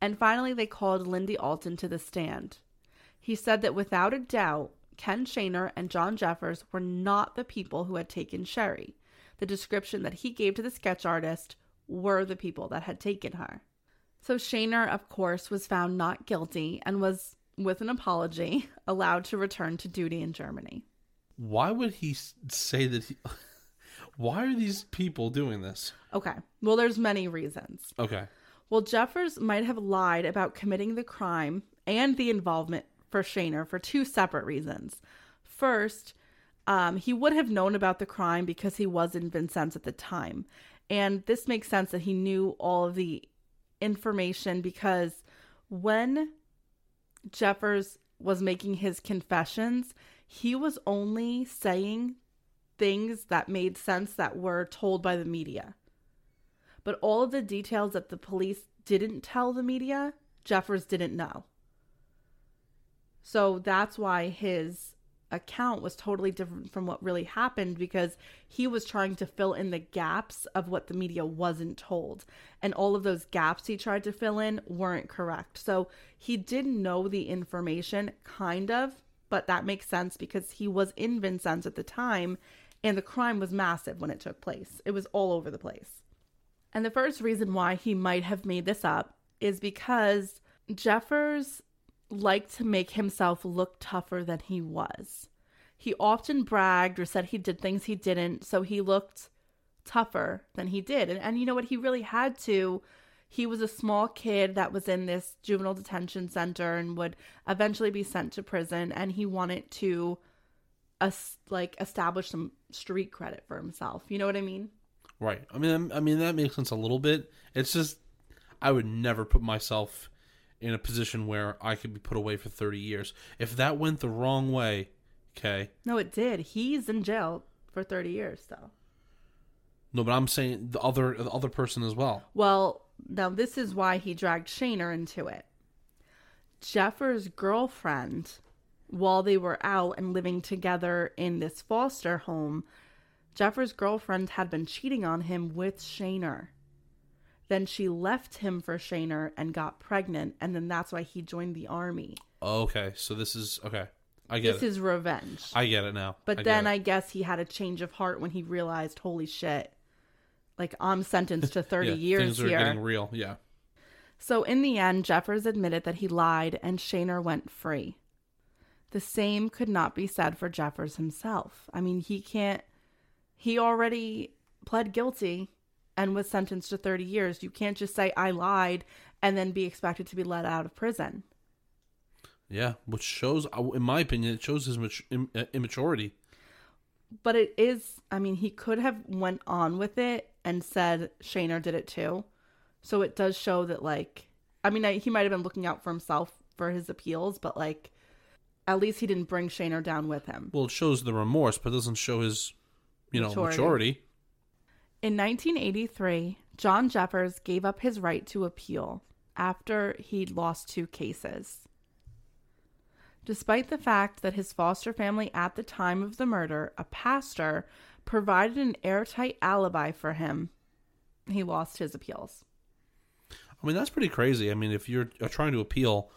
And finally, they called Lindy Alton to the stand. He said that without a doubt, Ken Shaner and John Jeffers were not the people who had taken Sherry. The description that he gave to the sketch artist were the people that had taken her. So Shaner, of course, was found not guilty and was, with an apology, allowed to return to duty in Germany. Why would he say that? He, why are these people doing this? Okay. Well, there's many reasons. Okay, Well, Jeffers might have lied about committing the crime and the involvement for Shaner for two separate reasons. First, um, he would have known about the crime because he was in Vincennes at the time. And this makes sense that he knew all of the information because when Jeffers was making his confessions, he was only saying things that made sense that were told by the media. But all of the details that the police didn't tell the media, Jeffers didn't know. So that's why his account was totally different from what really happened because he was trying to fill in the gaps of what the media wasn't told. And all of those gaps he tried to fill in weren't correct. So he didn't know the information, kind of, but that makes sense because he was in Vincennes at the time and the crime was massive when it took place. It was all over the place. And the first reason why he might have made this up is because Jeffers liked to make himself look tougher than he was. He often bragged or said he did things he didn't, so he looked tougher than he did. And, and you know what? He really had to. He was a small kid that was in this juvenile detention center and would eventually be sent to prison, and he wanted to like establish some street credit for himself. You know what I mean? right. I mean, I mean that makes sense a little bit. It's just I would never put myself in a position where I could be put away for thirty years. If that went the wrong way, okay. No, it did. He's in jail for 30 years, though. No, but I'm saying the other the other person as well. Well, now this is why he dragged Shaner into it. Jeffers' girlfriend, while they were out and living together in this foster home, Jeffers' girlfriend had been cheating on him with Shaner. Then she left him for Shaner and got pregnant, and then that's why he joined the army. Okay, so this is okay. I get This it. is revenge. I get it now. But I then. I guess he had a change of heart when he realized, holy shit, like I'm sentenced to 30 yeah, years things are here. getting real. Yeah. So in the end, Jeffers admitted that he lied and Shaner went free. The same could not be said for Jeffers himself. I mean, he can't, he already pled guilty and was sentenced to 30 years. You can't just say, I lied and then be expected to be let out of prison. Yeah, which shows, uh, in my opinion, it shows his uh, immaturity. But it is, I mean, he could have went on with it and said Shaner did it too. So it does show that, like, I mean, I, he might have been looking out for himself for his appeals, but like, at least he didn't bring Shaner down with him. Well, it shows the remorse, but doesn't show his, you know, Maturity. maturity. In 1983, John Jeffers gave up his right to appeal after he'd lost two cases. Despite the fact that his foster family at the time of the murder, a pastor, provided an airtight alibi for him, he lost his appeals. I mean, that's pretty crazy. I mean, if you're uh, trying to appeal,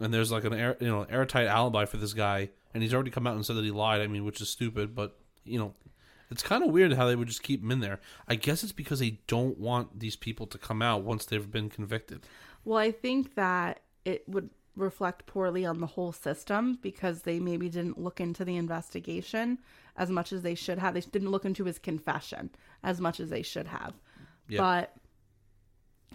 and there's like an air, you know, airtight alibi for this guy, and he's already come out and said that he lied. I mean, which is stupid, but you know, it's kind of weird how they would just keep him in there. I guess it's because they don't want these people to come out once they've been convicted. Well, I think that it would reflect poorly on the whole system because they maybe didn't look into the investigation as much as they should have. They didn't look into his confession as much as they should have. Yeah. But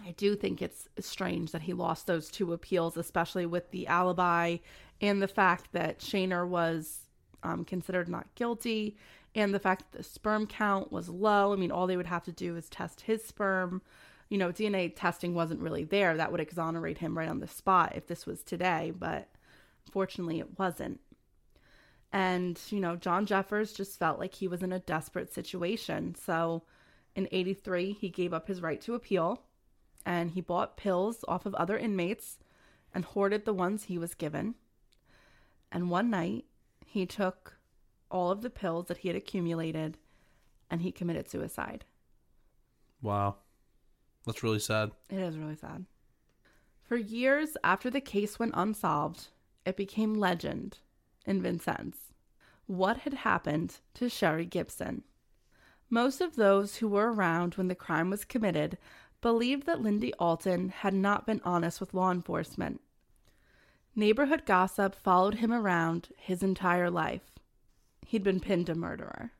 I do think it's strange that he lost those two appeals, especially with the alibi and the fact that Shaner was um, considered not guilty and the fact that the sperm count was low. I mean, all they would have to do is test his sperm. You know, DNA testing wasn't really there. That would exonerate him right on the spot if this was today, but fortunately it wasn't. And, you know, John Jeffers just felt like he was in a desperate situation. So in 83, he gave up his right to appeal and he bought pills off of other inmates and hoarded the ones he was given. And one night, he took all of the pills that he had accumulated and he committed suicide. Wow, that's really sad. It is really sad. For years after the case went unsolved, it became legend in Vincennes. What had happened to Sherry Gibson? Most of those who were around when the crime was committed believed that Lindy Alton had not been honest with law enforcement. Neighborhood gossip followed him around his entire life. He'd been pinned a murderer.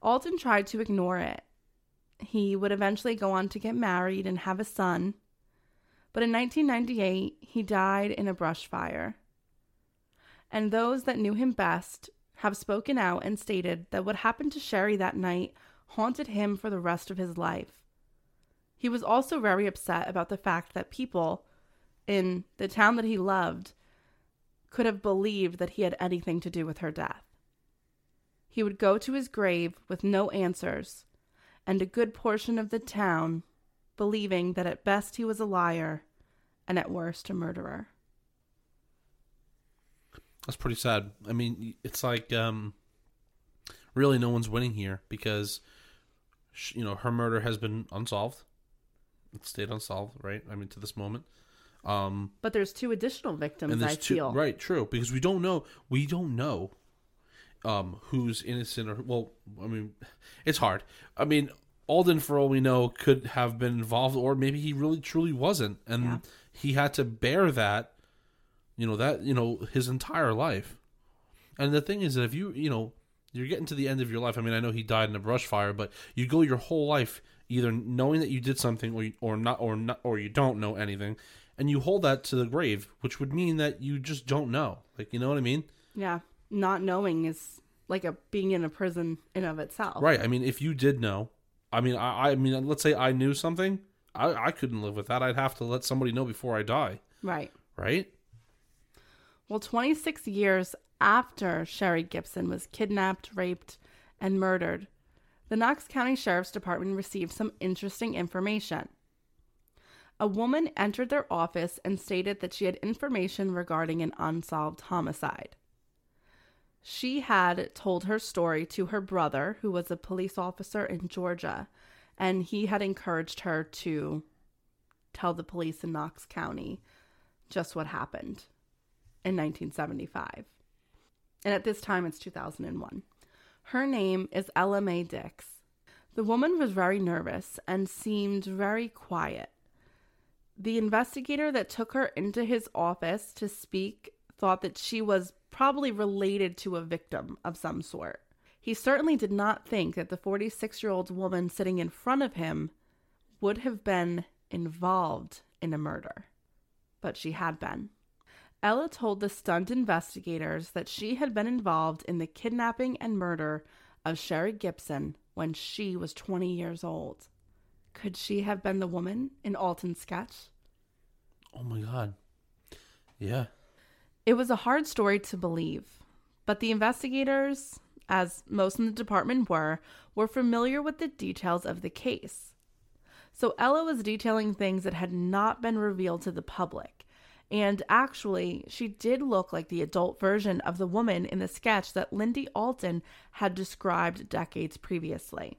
Alton tried to ignore it. He would eventually go on to get married and have a son, but in 1998 he died in a brush fire. And those that knew him best have spoken out and stated that what happened to Sherry that night haunted him for the rest of his life. He was also very upset about the fact that people in the town that he loved could have believed that he had anything to do with her death. He would go to his grave with no answers, and a good portion of the town believing that at best he was a liar and at worst a murderer. That's pretty sad. I mean, it's like um, really no one's winning here because you know her murder has been unsolved. It stayed unsolved, right? I mean, to this moment. Um, But there's two additional victims, and I two feel. right, true, because we don't know. We don't know um, who's innocent or well. I mean, it's hard. I mean, Alton, for all we know, could have been involved, or maybe he really truly wasn't, and Yeah. he had to bear that. You know that you know his entire life. And the thing is that if you you know you're getting to the end of your life. I mean, I know he died in a brush fire, but you go your whole life either knowing that you did something or you, or not or not or you don't know anything, and you hold that to the grave, which would mean that you just don't know. Like you know what I mean? Yeah. Not knowing is like a being in a prison in of itself. Right. I mean, if you did know, I mean, I, I mean, let's say I knew something, I, I couldn't live with that. I'd have to let somebody know before I die. Right. Right. Well, 26 years after Sherry Gibson was kidnapped, raped, and murdered, the Knox County Sheriff's Department received some interesting information. A woman entered their office and stated that she had information regarding an unsolved homicide. She had told her story to her brother, who was a police officer in Georgia, and he had encouraged her to tell the police in Knox County just what happened in 1975. And at this time, it's 2001. Her name is Ella Mae Dix. The woman was very nervous and seemed very quiet. The investigator that took her into his office to speak thought that she was probably related to a victim of some sort. He certainly did not think that the 46 year old woman sitting in front of him would have been involved in a murder, but she had been. Ella told the stunned investigators that she had been involved in the kidnapping and murder of Sherry Gibson when she was 20 years old. Could she have been the woman in Alton's sketch? Oh my god. Yeah. It was a hard story to believe, but the investigators, as most in the department were, were familiar with the details of the case. So Ella was detailing things that had not been revealed to the public. And actually, she did look like the adult version of the woman in the sketch that Lindy Alton had described decades previously.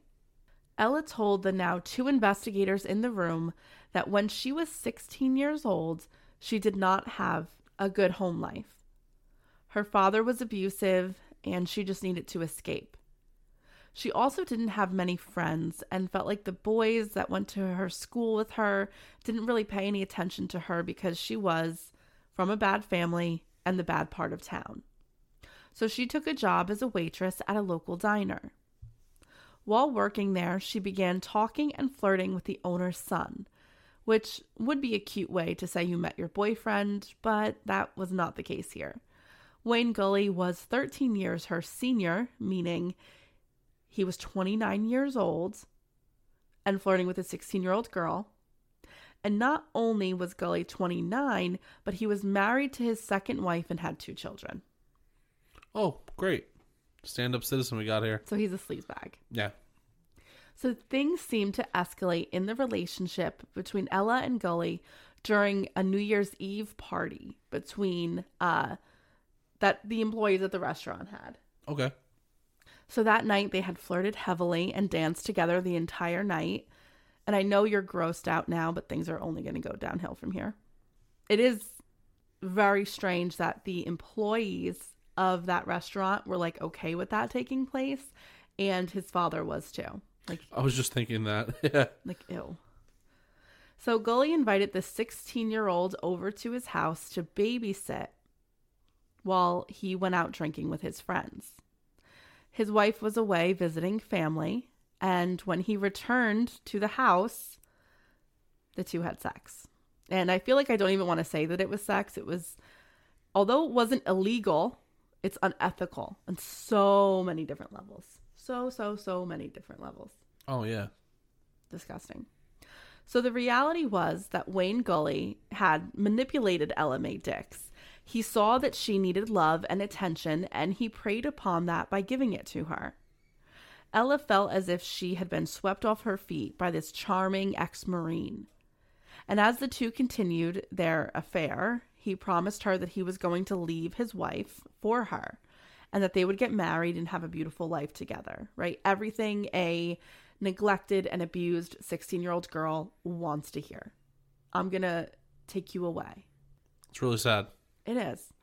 Ella told the now two investigators in the room that when she was 16 years old, she did not have a good home life. Her father was abusive and she just needed to escape. She also didn't have many friends and felt like the boys that went to her school with her didn't really pay any attention to her because she was from a bad family and the bad part of town. So she took a job as a waitress at a local diner. While working there, she began talking and flirting with the owner's son, which would be a cute way to say you met your boyfriend, but that was not the case here. Wayne Gully was 13 years her senior, meaning he was 29 years old and flirting with a 16 year old girl. And not only was Gully 29, but he was married to his second wife and had two children. Oh, great. Stand up citizen we got here. So he's a sleazebag. Yeah. So things seemed to escalate in the relationship between Ella and Gully during a New Year's Eve party between uh that the employees at the restaurant had. Okay. So that night they had flirted heavily and danced together the entire night. And I know you're grossed out now, but things are only going to go downhill from here. It is very strange that the employees of that restaurant were like okay with that taking place and his father was too. Like I was just thinking that. Yeah. like ill. So Gully invited the 16-year-old over to his house to babysit while he went out drinking with his friends. His wife was away visiting family, and when he returned to the house, the two had sex. And I feel like I don't even want to say that it was sex. It was, although it wasn't illegal, it's unethical on so many different levels. So, so, so many different levels. Oh yeah. Disgusting. So the reality was that Wayne Gully had manipulated Ella Mae Dix. He saw that she needed love and attention, and he preyed upon that by giving it to her. Ella felt as if she had been swept off her feet by this charming ex Marine. And as the two continued their affair, he promised her that he was going to leave his wife for her and that they would get married and have a beautiful life together, right? Everything a neglected and abused 16 year old girl wants to hear. I'm going to take you away. It's really sad. It is.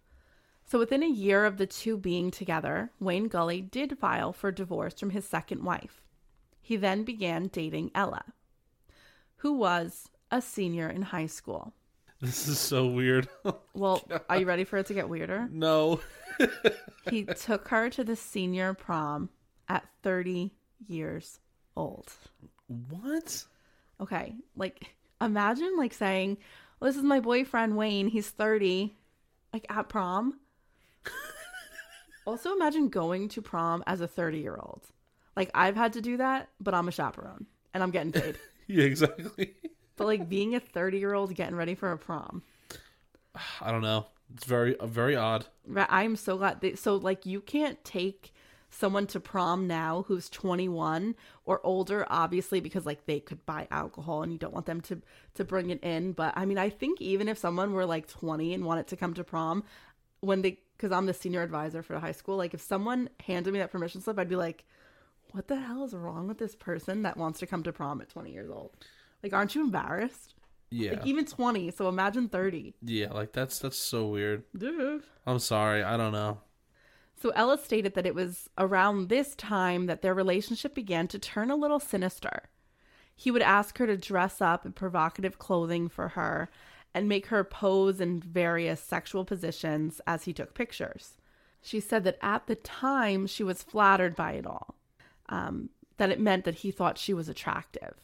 So within a year of the two being together, Wayne Gully did file for divorce from his second wife. He then began dating Ella, who was a senior in high school. This is so weird. Oh well, are you ready for it to get weirder? no. He took her to the senior prom at 30 years old. What? Okay, like imagine like saying, well, "This is my boyfriend Wayne. He's 30." Like at prom. also imagine going to prom as a 30-year-old. Like I've had to do that, but I'm a chaperone and I'm getting paid. Yeah, exactly. But like being a 30-year-old getting ready for a prom. I don't know. It's very uh, very odd. I'm so glad. They, so like you can't take someone to prom now who's 21 or older obviously because like they could buy alcohol and you don't want them to to bring it in but i mean i think even if someone were like 20 and wanted to come to prom when they because i'm the senior advisor for the high school like if someone handed me that permission slip i'd be like what the hell is wrong with this person that wants to come to prom at 20 years old like aren't you embarrassed Yeah. like even 20 so imagine 30 yeah, like that's that's so weird. dude I'm sorry. I don't know. So Ella stated that it was around this time that their relationship began to turn a little sinister. He would ask her to dress up in provocative clothing for her and make her pose in various sexual positions as he took pictures. She said that at the time she was flattered by it all, um, that it meant that he thought she was attractive.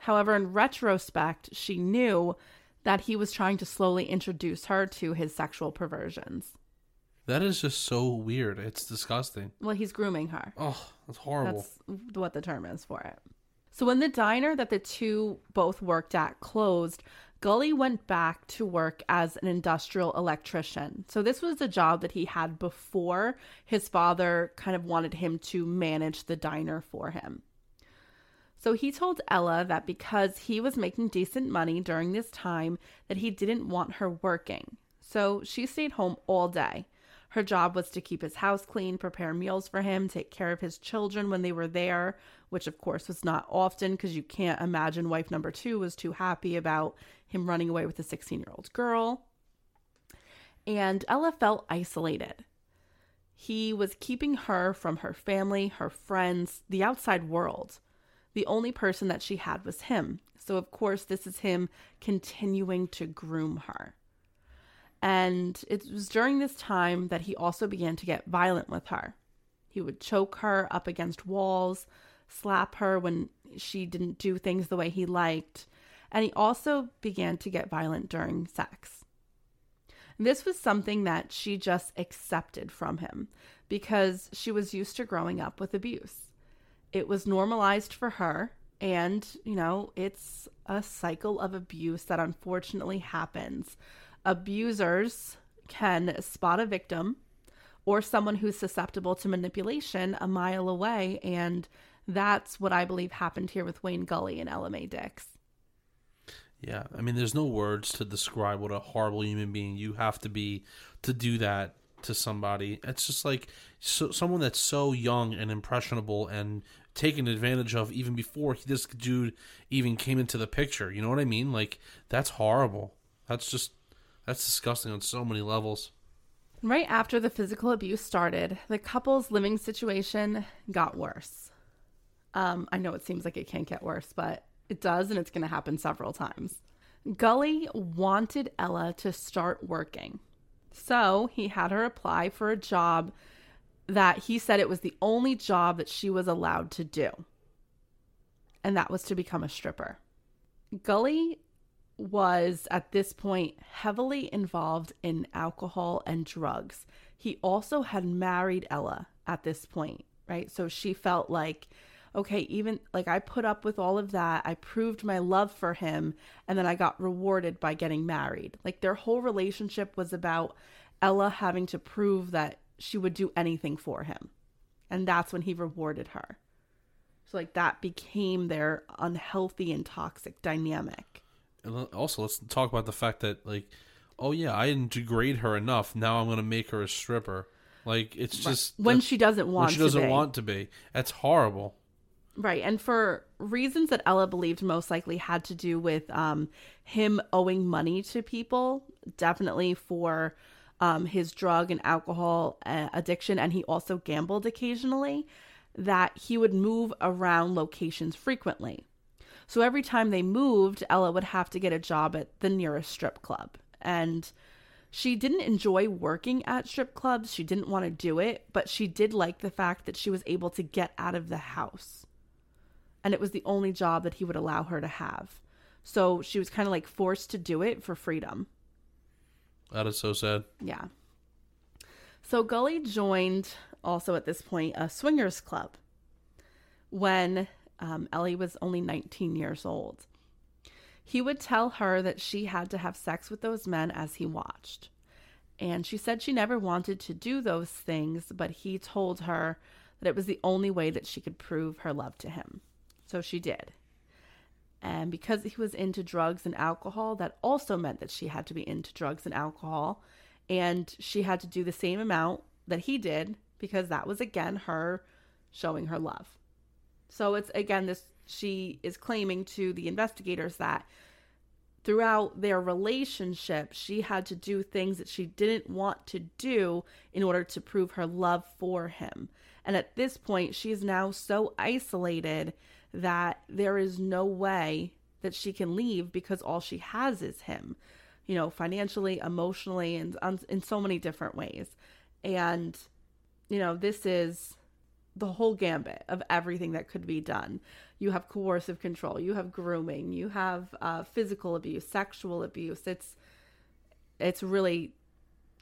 However, in retrospect, she knew that he was trying to slowly introduce her to his sexual perversions. That is just so weird. It's disgusting. Well, he's grooming her. Oh, that's horrible. That's what the term is for it. So when the diner that the two both worked at closed, Gully went back to work as an industrial electrician. So this was a job that he had before his father kind of wanted him to manage the diner for him. So he told Ella that because he was making decent money during this time that he didn't want her working. So she stayed home all day. Her job was to keep his house clean, prepare meals for him, take care of his children when they were there, which of course was not often because you can't imagine wife number two was too happy about him running away with a 16 year old girl. And Ella felt isolated. He was keeping her from her family, her friends, the outside world. The only person that she had was him. So, of course, this is him continuing to groom her. And it was during this time that he also began to get violent with her. He would choke her up against walls, slap her when she didn't do things the way he liked, and he also began to get violent during sex. This was something that she just accepted from him because she was used to growing up with abuse. It was normalized for her, and, you know, it's a cycle of abuse that unfortunately happens abusers can spot a victim or someone who's susceptible to manipulation a mile away. And that's what I believe happened here with Wayne Gully and Ella Mae Dix. Yeah, I mean, there's no words to describe what a horrible human being you have to be to do that to somebody. It's just like so, someone that's so young and impressionable and taken advantage of even before this dude even came into the picture. You know what I mean? Like that's horrible. That's just that's disgusting on so many levels. Right after the physical abuse started, the couple's living situation got worse. Um, I know it seems like it can't get worse, but it does, and it's going to happen several times. Gully wanted Ella to start working. So he had her apply for a job that he said it was the only job that she was allowed to do. And that was to become a stripper. Gully was at this point heavily involved in alcohol and drugs. He also had married Ella at this point, right? So she felt like, okay, even like I put up with all of that, I proved my love for him, and then I got rewarded by getting married. Like their whole relationship was about Ella having to prove that she would do anything for him. And that's when he rewarded her. So, like, that became their unhealthy and toxic dynamic. And also, let's talk about the fact that, like, oh yeah, I didn't degrade her enough. Now I'm going to make her a stripper. Like, it's just when she doesn't want when she doesn't to want to be. That's horrible. Right. And for reasons that Ella believed most likely had to do with um, him owing money to people, definitely for um, his drug and alcohol uh, addiction. And he also gambled occasionally, that he would move around locations frequently. So every time they moved, Ella would have to get a job at the nearest strip club. And she didn't enjoy working at strip clubs. She didn't want to do it, but she did like the fact that she was able to get out of the house. And it was the only job that he would allow her to have. So she was kind of like forced to do it for freedom. That is so sad. Yeah. So Gully joined also at this point a swingers club when um, Ellie was only 19 years old. He would tell her that she had to have sex with those men as he watched. And she said she never wanted to do those things, but he told her that it was the only way that she could prove her love to him. So she did. And because he was into drugs and alcohol, that also meant that she had to be into drugs and alcohol. And she had to do the same amount that he did because that was, again, her showing her love. So it's, again, this, she is claiming to the investigators that throughout their relationship, she had to do things that she didn't want to do in order to prove her love for him. And at this point, she is now so isolated that there is no way that she can leave because all she has is him, you know, financially, emotionally, and in so many different ways. And, you know, this is the whole gambit of everything that could be done. You have coercive control, you have grooming, you have uh, physical abuse, sexual abuse. It's it's really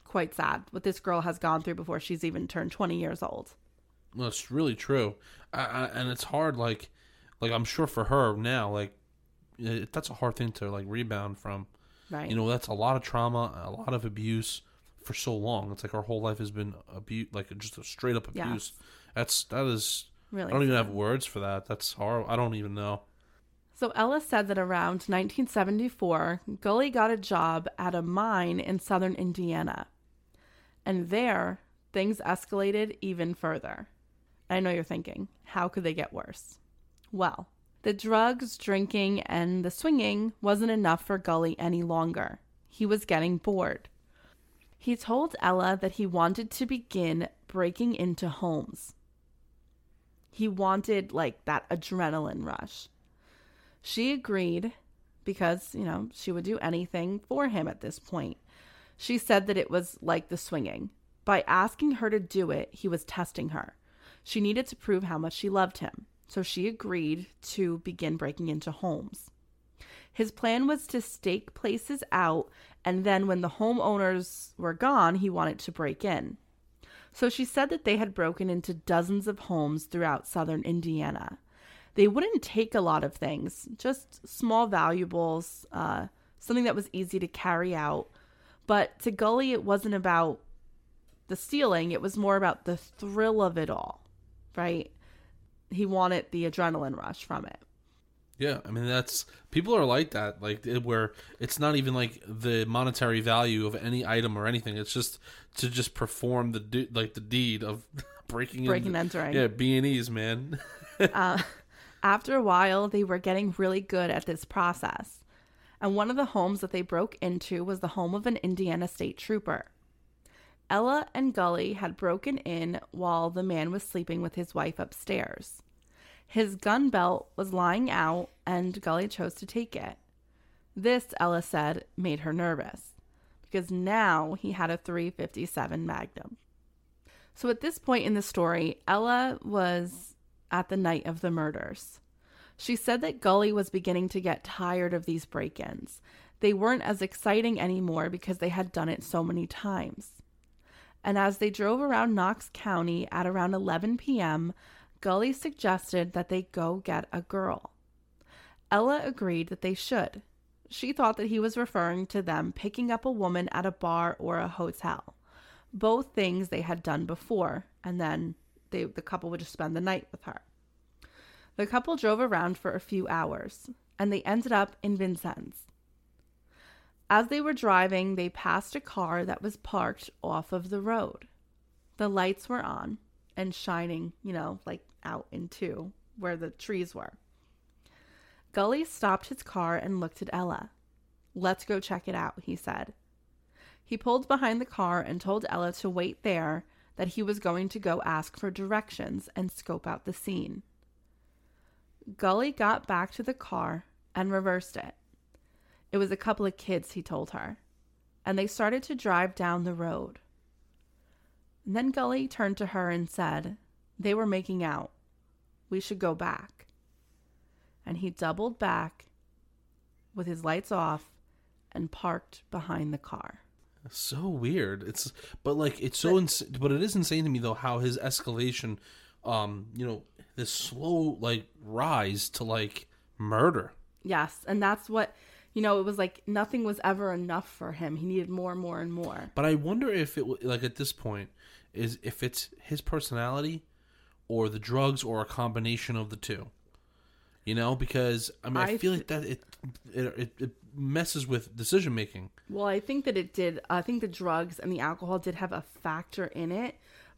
quite sad what this girl has gone through before she's even turned 20 years old. It's really true, I, I, and it's hard. Like, like I'm sure for her now, like it, that's a hard thing to like rebound from. Right. You know, that's a lot of trauma, a lot of abuse for so long. It's like our whole life has been abuse, like just a straight up abuse. That's that is. Really I don't even have words for that. That's horrible. I don't even know. So Ella said that around 1974, Gully got a job at a mine in southern Indiana. And there, things escalated even further. I know you're thinking, how could they get worse? Well, the drugs, drinking, and the swinging wasn't enough for Gully any longer. He was getting bored. He told Ella that he wanted to begin breaking into homes. He wanted like that adrenaline rush. She agreed because, you know, she would do anything for him at this point. She said that it was like the swinging. By asking her to do it, he was testing her. She needed to prove how much she loved him, so she agreed to begin breaking into homes. His plan was to stake places out, and then when the homeowners were gone, he wanted to break in. So she said that they had broken into dozens of homes throughout southern Indiana. They wouldn't take a lot of things, just small valuables, uh, something that was easy to carry out. But to Gully, it wasn't about the stealing, it was more about the thrill of it all, right? He wanted the adrenaline rush from it. Yeah, I mean that's people are like that, like where it's not even like the monetary value of any item or anything. It's just to just perform the de- like the deed of breaking Breaking in, and entering. Yeah, B and E's, man. Uh, after a while, they were getting really good at this process. And one of the homes that they broke into was the home of an Indiana state trooper. Ella and Gully had broken in while the man was sleeping with his wife upstairs. His gun belt was lying out, and Gully chose to take it. This, Ella said, made her nervous because now he had a 357 Magnum. So at this point in the story, Ella was at the night of the murders. She said that Gully was beginning to get tired of these break ins. They weren't as exciting anymore because they had done it so many times. And as they drove around Knox County at around 11 p.m., Gully suggested that they go get a girl. Ella agreed that they should. She thought that he was referring to them picking up a woman at a bar or a hotel. Both things they had done before, and then they, the couple would just spend the night with her. The couple drove around for a few hours, and they ended up in Vincennes. As they were driving, they passed a car that was parked off of the road. The lights were on and shining, you know, like out into where the trees were. Gully stopped his car and looked at Ella. Let's go check it out, he said. He pulled behind the car and told Ella to wait there, that he was going to go ask for directions and scope out the scene. Gully got back to the car and reversed it. It was a couple of kids, he told her, and they started to drive down the road. And then Gully turned to her and said, They were making out. We should go back. And he doubled back with his lights off and parked behind the car. so weird. It's but like it's so ins- but it is insane to me though how his escalation, um, you know, this slow like rise to like murder. Yes, and that's what you know. It was like nothing was ever enough for him. He needed more, and more, and more. But I wonder if it like at this point is if it's his personality or the drugs or a combination of the two. You know, because I mean, I, I feel th- like that it it, it, it messes with decision making. Well, I think that it did. I think the drugs and the alcohol did have a factor in it.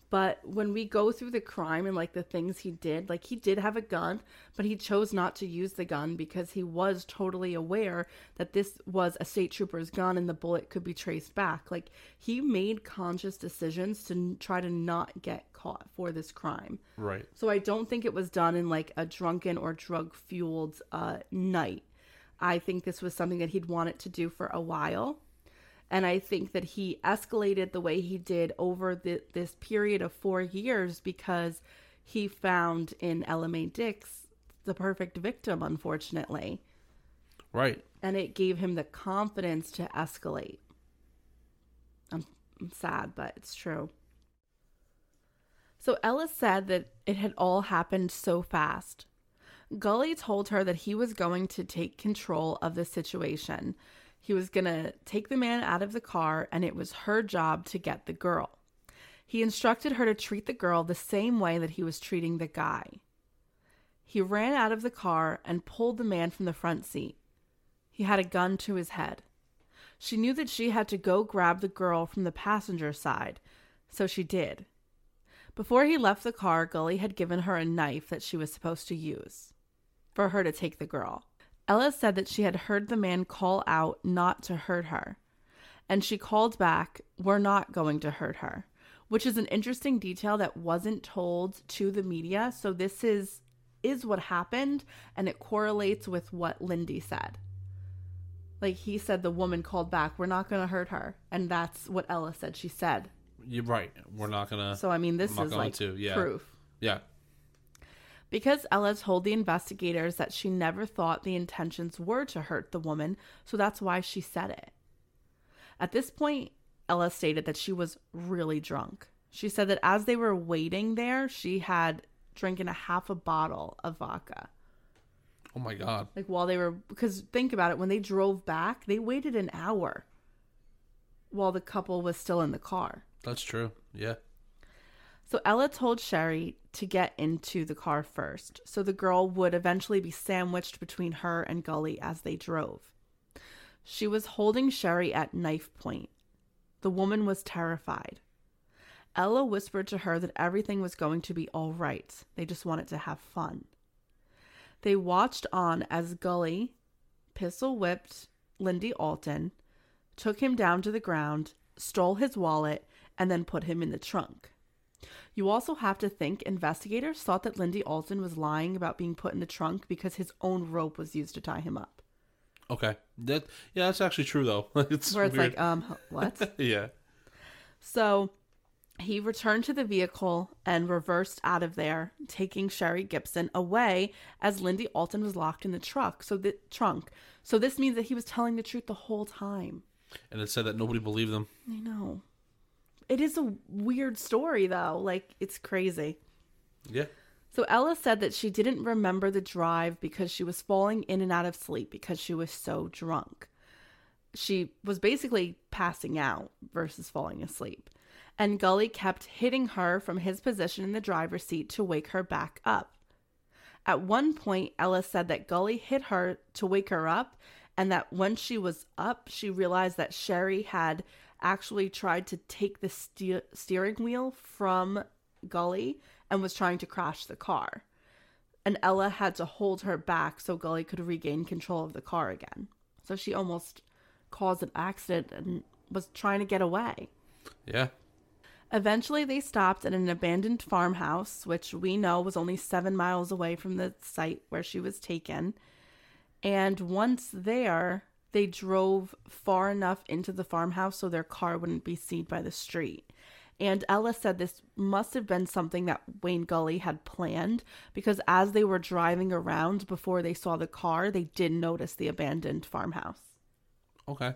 But when we go through the crime and like the things he did, like he did have a gun, but he chose not to use the gun because he was totally aware that this was a state trooper's gun and the bullet could be traced back. Like he made conscious decisions to try to not get caught for this crime. Right. So I don't think it was done in like a drunken or drug fueled uh, night. I think this was something that he'd wanted to do for a while. And I think that he escalated the way he did over the, this period of four years because he found in Mae Dix the perfect victim, unfortunately. Right. And it gave him the confidence to escalate. I'm, I'm sad, but it's true. So Ellis said that it had all happened so fast. Gully told her that he was going to take control of the situation. He was going to take the man out of the car, and it was her job to get the girl. He instructed her to treat the girl the same way that he was treating the guy. He ran out of the car and pulled the man from the front seat. He had a gun to his head. She knew that she had to go grab the girl from the passenger side, so she did. Before he left the car, Gully had given her a knife that she was supposed to use for her to take the girl. Ella said that she had heard the man call out not to hurt her, and she called back, We're not going to hurt her, which is an interesting detail that wasn't told to the media. So, this is is what happened and it correlates with what Lindy said. Like he said the woman called back, we're not going to hurt her. And that's what Ella said she said. You're right. We're not gonna. So I mean this is like to, yeah. proof. yeah. Because Ella told the investigators that she never thought the intentions were to hurt the woman, so that's why she said it. At this point, Ella stated that she was really drunk. She said that as they were waiting there, she had drinking a half a bottle of vodka. Oh my god. Like while they were, because think about it, when they drove back, they waited an hour while the couple was still in the car. That's true. Yeah. So Ella told Sherry to get into the car first, so the girl would eventually be sandwiched between her and Gully as they drove. She was holding Sherry at knife point. The woman was terrified. Ella whispered to her that everything was going to be all right. They just wanted to have fun. They watched on as Gully pistol whipped Lindy Alton, took him down to the ground, stole his wallet, and then put him in the trunk. You also have to think investigators thought that Lindy Alton was lying about being put in the trunk because his own rope was used to tie him up. Okay. That yeah, that's actually true though. it's Where it's weird. like, um, what? yeah. So he returned to the vehicle and reversed out of there, taking Sherry Gibson away as Lindy Alton was locked in the truck. So the trunk. So this means that he was telling the truth the whole time. And it said that nobody believed them. I know. It is a weird story though. Like it's crazy. Yeah. So Ella said that she didn't remember the drive because she was falling in and out of sleep because she was so drunk. She was basically passing out versus falling asleep. And Gully kept hitting her from his position in the driver's seat to wake her back up. At one point, Ella said that Gully hit her to wake her up, and that when she was up, she realized that Sherry had actually tried to take the ste- steering wheel from Gully and was trying to crash the car. And Ella had to hold her back so Gully could regain control of the car again. So she almost caused an accident and was trying to get away. Yeah. Eventually, they stopped at an abandoned farmhouse, which we know was only seven miles away from the site where she was taken. And once there, they drove far enough into the farmhouse so their car wouldn't be seen by the street. And Ella said this must have been something that Wayne Gully had planned because as they were driving around before they saw the car, they did notice the abandoned farmhouse. Okay.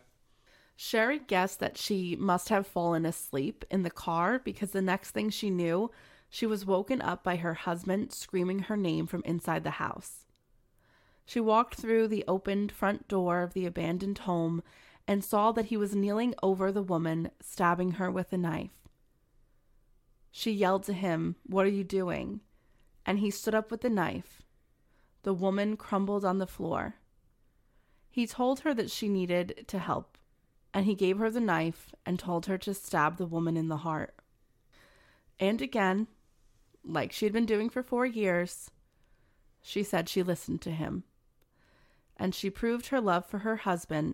Sherry guessed that she must have fallen asleep in the car because the next thing she knew, she was woken up by her husband screaming her name from inside the house. She walked through the opened front door of the abandoned home and saw that he was kneeling over the woman, stabbing her with a knife. She yelled to him, What are you doing? And he stood up with the knife. The woman crumbled on the floor. He told her that she needed to help and he gave her the knife and told her to stab the woman in the heart. And again, like she had been doing for four years, she said she listened to him. And she proved her love for her husband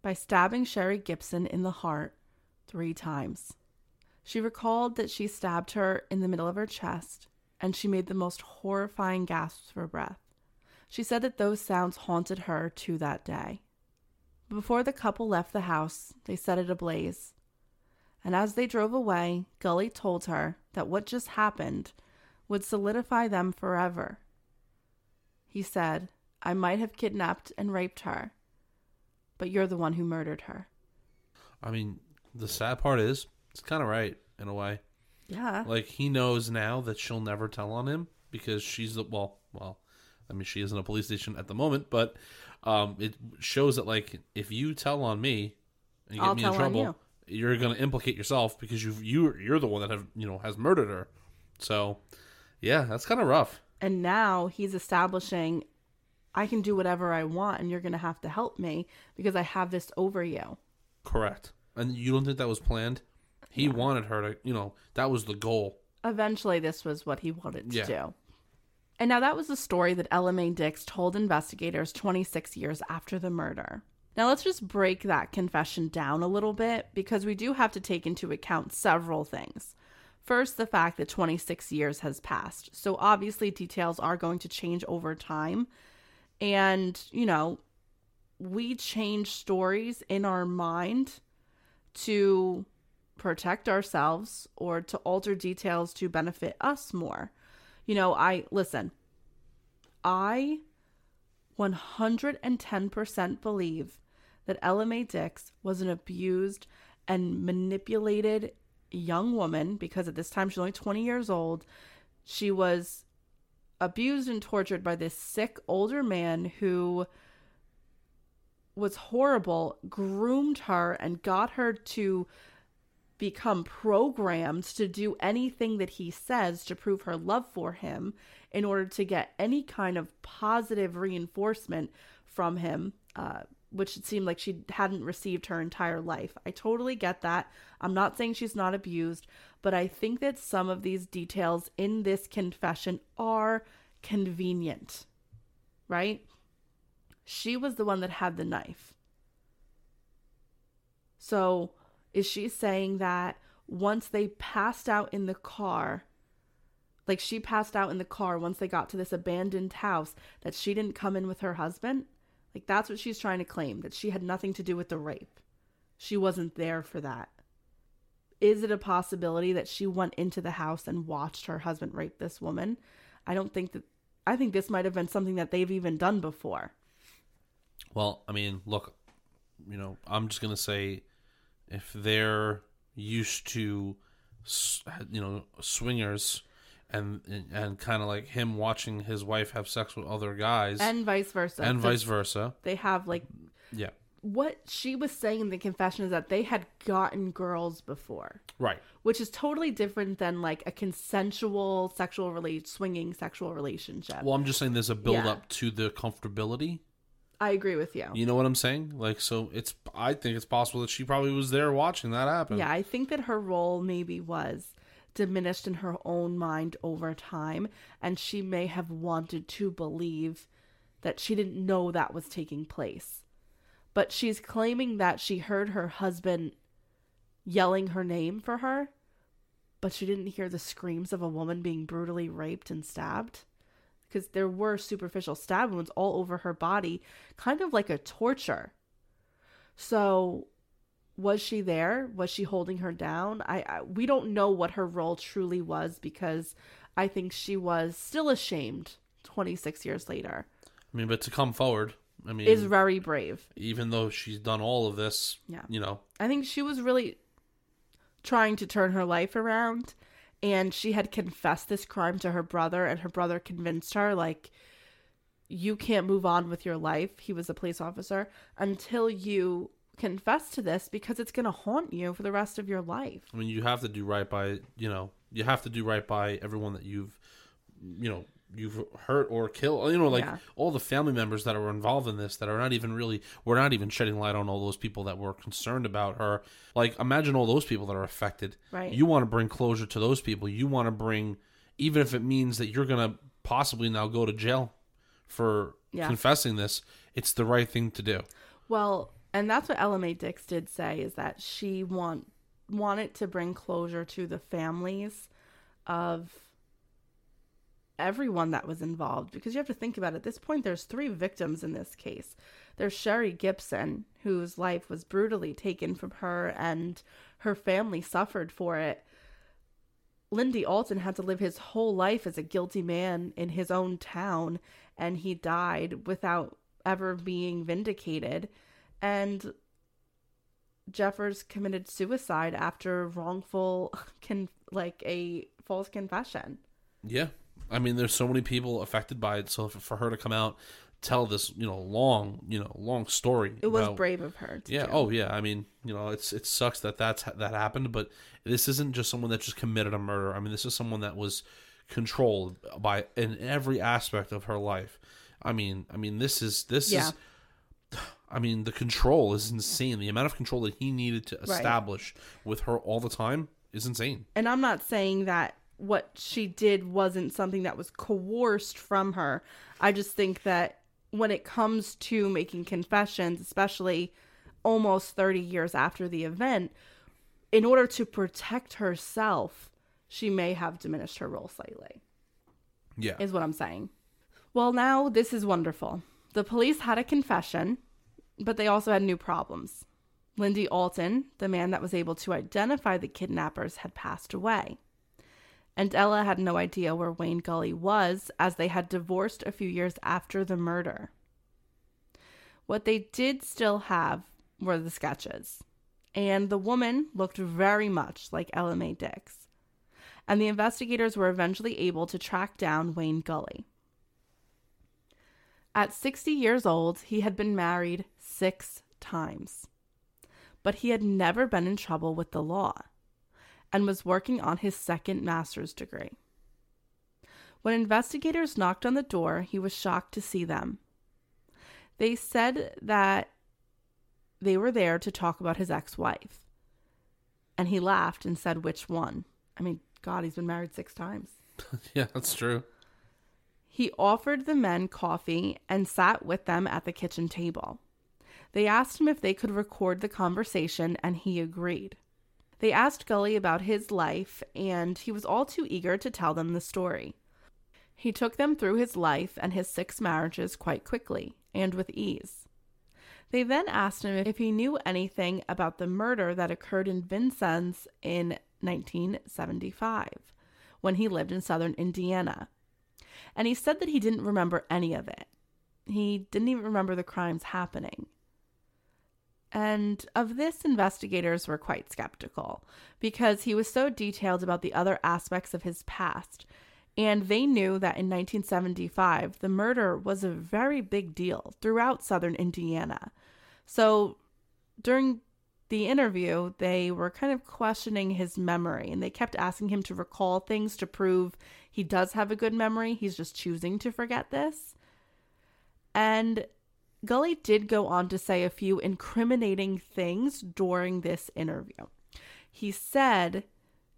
by stabbing Sherry Gibson in the heart three times. She recalled that she stabbed her in the middle of her chest, and she made the most horrifying gasps for breath. She said that those sounds haunted her to that day. Before the couple left the house, they set it ablaze. And as they drove away, Gully told her that what just happened would solidify them forever. He said, I might have kidnapped and raped her, but you're the one who murdered her. I mean, the sad part is, it's kind of right in a way. Yeah. Like he knows now that she'll never tell on him because she's the well, well. I mean, she isn't a police station at the moment, but um, it shows that like if you tell on me and get I'll me in trouble, you. are going to implicate yourself because you you you're the one that have you know has murdered her. So, yeah, that's kind of rough. And now he's establishing I can do whatever I want and you're going to have to help me because I have this over you. Correct. And you don't think that was planned? He wanted her to, you know, that was the goal. Eventually, this was what he wanted to Yeah. do. And now that was the story that Ella Mae Dix told investigators 26 years after the murder. Now let's just break that confession down a little bit because we do have to take into account several things. First, the fact that 26 years has passed. So obviously, details are going to change over time. And, you know, we change stories in our mind to protect ourselves or to alter details to benefit us more. You know, I listen, I 110% believe that Mae Dix was an abused and manipulated young woman because at this time she's only 20 years old. She was abused and tortured by this sick older man who was horrible, groomed her, and got her to become programmed to do anything that he says to prove her love for him in order to get any kind of positive reinforcement from him, uh, which it seemed like she hadn't received her entire life. I totally get that. I'm not saying she's not abused, but I think that some of these details in this confession are convenient, right? She was the one that had the knife. So, is she saying that once they passed out in the car, like she passed out in the car once they got to this abandoned house, that she didn't come in with her husband? Like, that's what she's trying to claim, that she had nothing to do with the rape. She wasn't there for that. Is it a possibility that she went into the house and watched her husband rape this woman? I don't think that. I think this might have been something that they've even done before. Well, I mean, look, you know, I'm just gonna say, if they're used to, you know, swingers, and and kind of like him watching his wife have sex with other guys, And vice versa. and vice versa, They have like yeah, what she was saying in the confession is that they had gotten girls before, right, which is totally different than like a consensual sexual relate swinging sexual relationship. Well, I'm just saying there's a build Yeah. up to the comfortability. I agree with you. You know what I'm saying? Like, so it's. I think it's possible that she probably was there watching that happen. Yeah, I think that her role maybe was diminished in her own mind over time, and she may have wanted to believe that she didn't know that was taking place. But she's claiming that she heard her husband yelling her name for her, but she didn't hear the screams of a woman being brutally raped and stabbed. Because there were superficial stab wounds all over her body, kind of like a torture. So was she there? Was she holding her down? I, I we don't know what her role truly was because i think she was still ashamed 26 years later. I mean, but to come forward, I mean, is very brave. even though she's done all of this, Yeah. you know, i think she was really trying to turn her life around and she had confessed this crime to her brother and her brother convinced her like you can't move on with your life. He was a police officer. Until you confess to this because it's going to haunt you for the rest of your life I mean, you have to do right by, you know, you have to do right by everyone that you've, you know, you've hurt or killed. You know, like Yeah. all the family members that are involved in this that are not even really, we're not even shedding light on all those people that were concerned about her. Like, imagine all those people that are affected. Right. You want to bring closure to those people. You want to bring, even if it means that you're going to possibly now go to jail for Yeah. confessing this, it's the right thing to do. Well, and that's what Mae Dix did say is that she want wanted to bring closure to the families of everyone that was involved because you have to think about it. At this point there's three victims in this case. There's Sherry Gibson whose life was brutally taken from her and her family suffered for it. Lindy Alton had to live his whole life as a guilty man in his own town, and he died without ever being vindicated. And Jeffers committed suicide after wrongful, con- like a false confession. Yeah. I mean, there's so many people affected by it. So for her to come out, tell this, you know, long, you know, long story. It was about- brave of her. To Yeah. do. Oh, yeah. I mean, you know, it's it sucks that that's that happened, but this isn't just someone that just committed a murder. I mean, this is someone that was controlled by in every aspect of her life. I mean, I mean, this is this Yeah. is. I mean, the control is insane. The amount of control that he needed to establish with her all the time is insane. And I'm not saying that what she did wasn't something that was coerced from her. I just think that when it comes to making confessions, especially almost 30 years after the event, in order to protect herself, she may have diminished her role slightly, Yeah. is what I'm saying. Well, now this is wonderful. The police had a confession, but they also had new problems. Lindy Alton, the man that was able to identify the kidnappers, had passed away. And Ella had no idea where Wayne Gully was, as they had divorced a few years after the murder. What they did still have were the sketches, and the woman looked very much like Ella Mae Dix. And the investigators were eventually able to track down Wayne Gully. At 60 years old, he had been married six times. But he had never been in trouble with the law and was working on his second master's degree. When investigators knocked on the door, he was shocked to see them. They said that they were there to talk about his ex wife. And he laughed and said, Which one? I mean, God, he's been married six times. yeah, that's true. He offered the men coffee and sat with them at the kitchen table. They asked him if they could record the conversation, and he agreed. They asked Gully about his life, and he was all too eager to tell them the story. He took them through his life and his six marriages quite quickly and with ease. They then asked him if he knew anything about the murder that occurred in Vincennes in 1975 when he lived in southern Indiana. And he said that he didn't remember any of it. He didn't even remember the crimes happening. And of this, investigators were quite skeptical because he was so detailed about the other aspects of his past. And they knew that in 1975, the murder was a very big deal throughout southern Indiana. So during the interview, they were kind of questioning his memory and they kept asking him to recall things to prove he does have a good memory. He's just choosing to forget this. And Gully did go on to say a few incriminating things during this interview. He said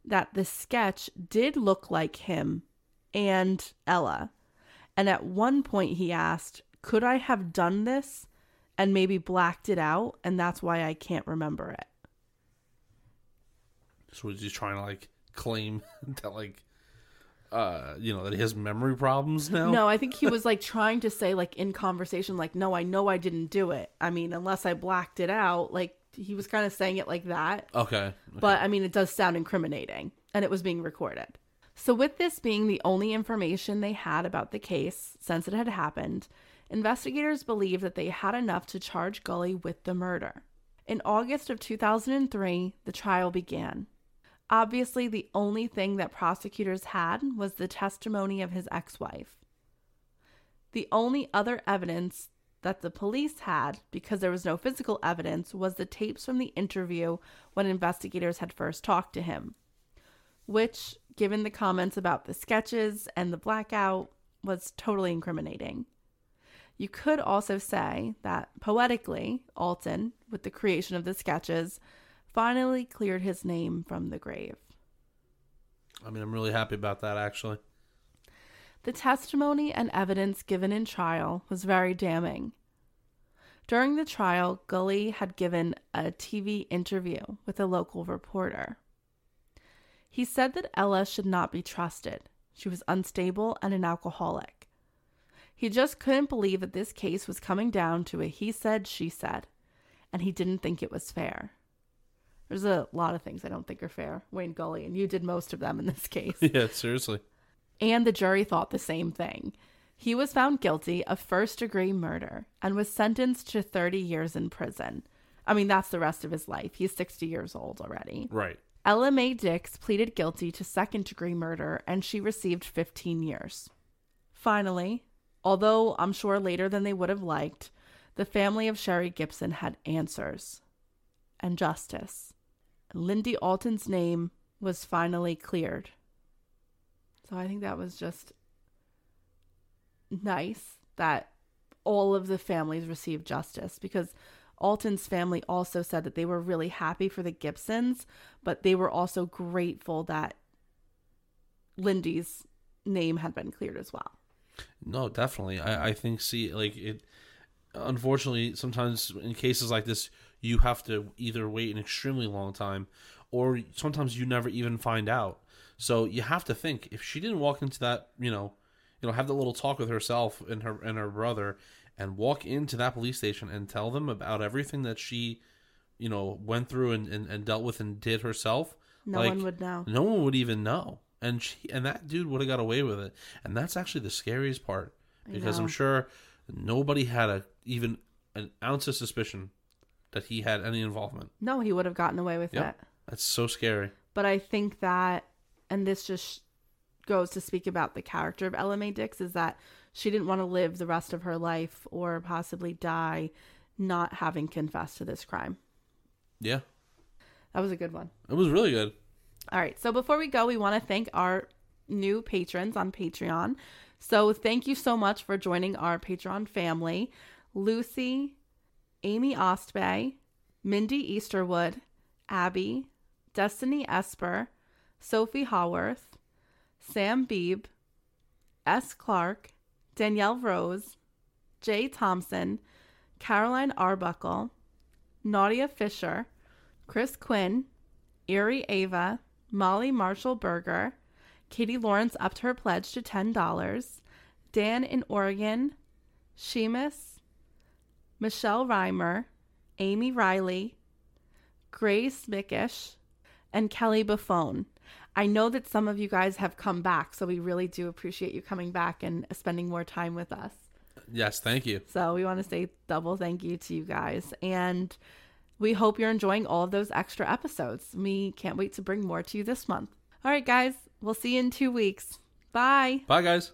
that the sketch did look like him and Ella. And at one point, he asked, Could I have done this and maybe blacked it out? And that's why I can't remember it. So he's just trying to like claim that like uh you know that he has memory problems now. No, I think he was like trying to say, like in conversation, like, No, I know I didn't do it. I mean, unless I blacked it out. Like, he was kind of saying it like that. Okay. But I mean, it does sound incriminating, and it was being recorded. So, with this being the only information they had about the case since it had happened, investigators believed that they had enough to charge Gully with the murder. In August of 2003, the trial began. Obviously, the only thing that prosecutors had was the testimony of his ex wife. The only other evidence that the police had, because there was no physical evidence, was the tapes from the interview when investigators had first talked to him, which, given the comments about the sketches and the blackout, was totally incriminating. You could also say that poetically, Alton, with the creation of the sketches, finally cleared his name from the grave. I mean, I'm really happy about that actually. The testimony and evidence given in trial was very damning. During the trial, Gully had given a TV interview with a local reporter. He said that Ella should not be trusted. She was unstable and an alcoholic. He just couldn't believe that this case was coming down to a he said, she said, and he didn't think it was fair. There's a lot of things I don't think are fair, Wayne Gully, and you did most of them in this case. yeah, seriously. and the jury thought the same thing. He was found guilty of first degree murder and was sentenced to 30 years in prison. I mean, that's the rest of his life. He's 60 years old already. Right. Ella Mae Dix pleaded guilty to second degree murder and she received 15 years. Finally, although I'm sure later than they would have liked, the family of Sherry Gibson had answers and justice. Lindy Alton's name was finally cleared. So I think that was just nice that all of the families received justice because Alton's family also said that they were really happy for the Gibsons, but they were also grateful that Lindy's name had been cleared as well. No, definitely. I, I think see like it unfortunately sometimes in cases like this you have to either wait an extremely long time or sometimes you never even find out. So you have to think if she didn't walk into that, you know, you know, have the little talk with herself and her and her brother and walk into that police station and tell them about everything that she, you know, went through and, and, and dealt with and did herself. No like, one would know. No one would even know. And she and that dude would have got away with it. And that's actually the scariest part. Because I'm sure nobody had a even an ounce of suspicion that he had any involvement. No, he would have gotten away with Yep. it. That's so scary. But I think that, and this just goes to speak about the character of Ella Mae Dix, is that she didn't want to live the rest of her life or possibly die not having confessed to this crime. Yeah. That was a good one. It was really good. All right. So before we go, we want to thank our new patrons on Patreon. So thank you so much for joining our Patreon family Lucy, Amy Ostbay, Mindy Easterwood, Abby, Destiny Esper, Sophie Haworth, Sam Beebe, S. Clark, Danielle Rose, Jay Thompson, Caroline Arbuckle, Nadia Fisher, Chris Quinn, Erie Ava, Molly Marshall Berger, Katie Lawrence upped her pledge to $10, Dan in Oregon, Sheamus, Michelle Reimer, Amy Riley, Grace Mickish, and Kelly Buffone. I know that some of you guys have come back, so we really do appreciate you coming back and spending more time with us. Yes, thank you. So we want to say double thank you to you guys. And we hope you're enjoying all of those extra episodes. We can't wait to bring more to you this month. All right, guys, we'll see you in two weeks. Bye. Bye guys.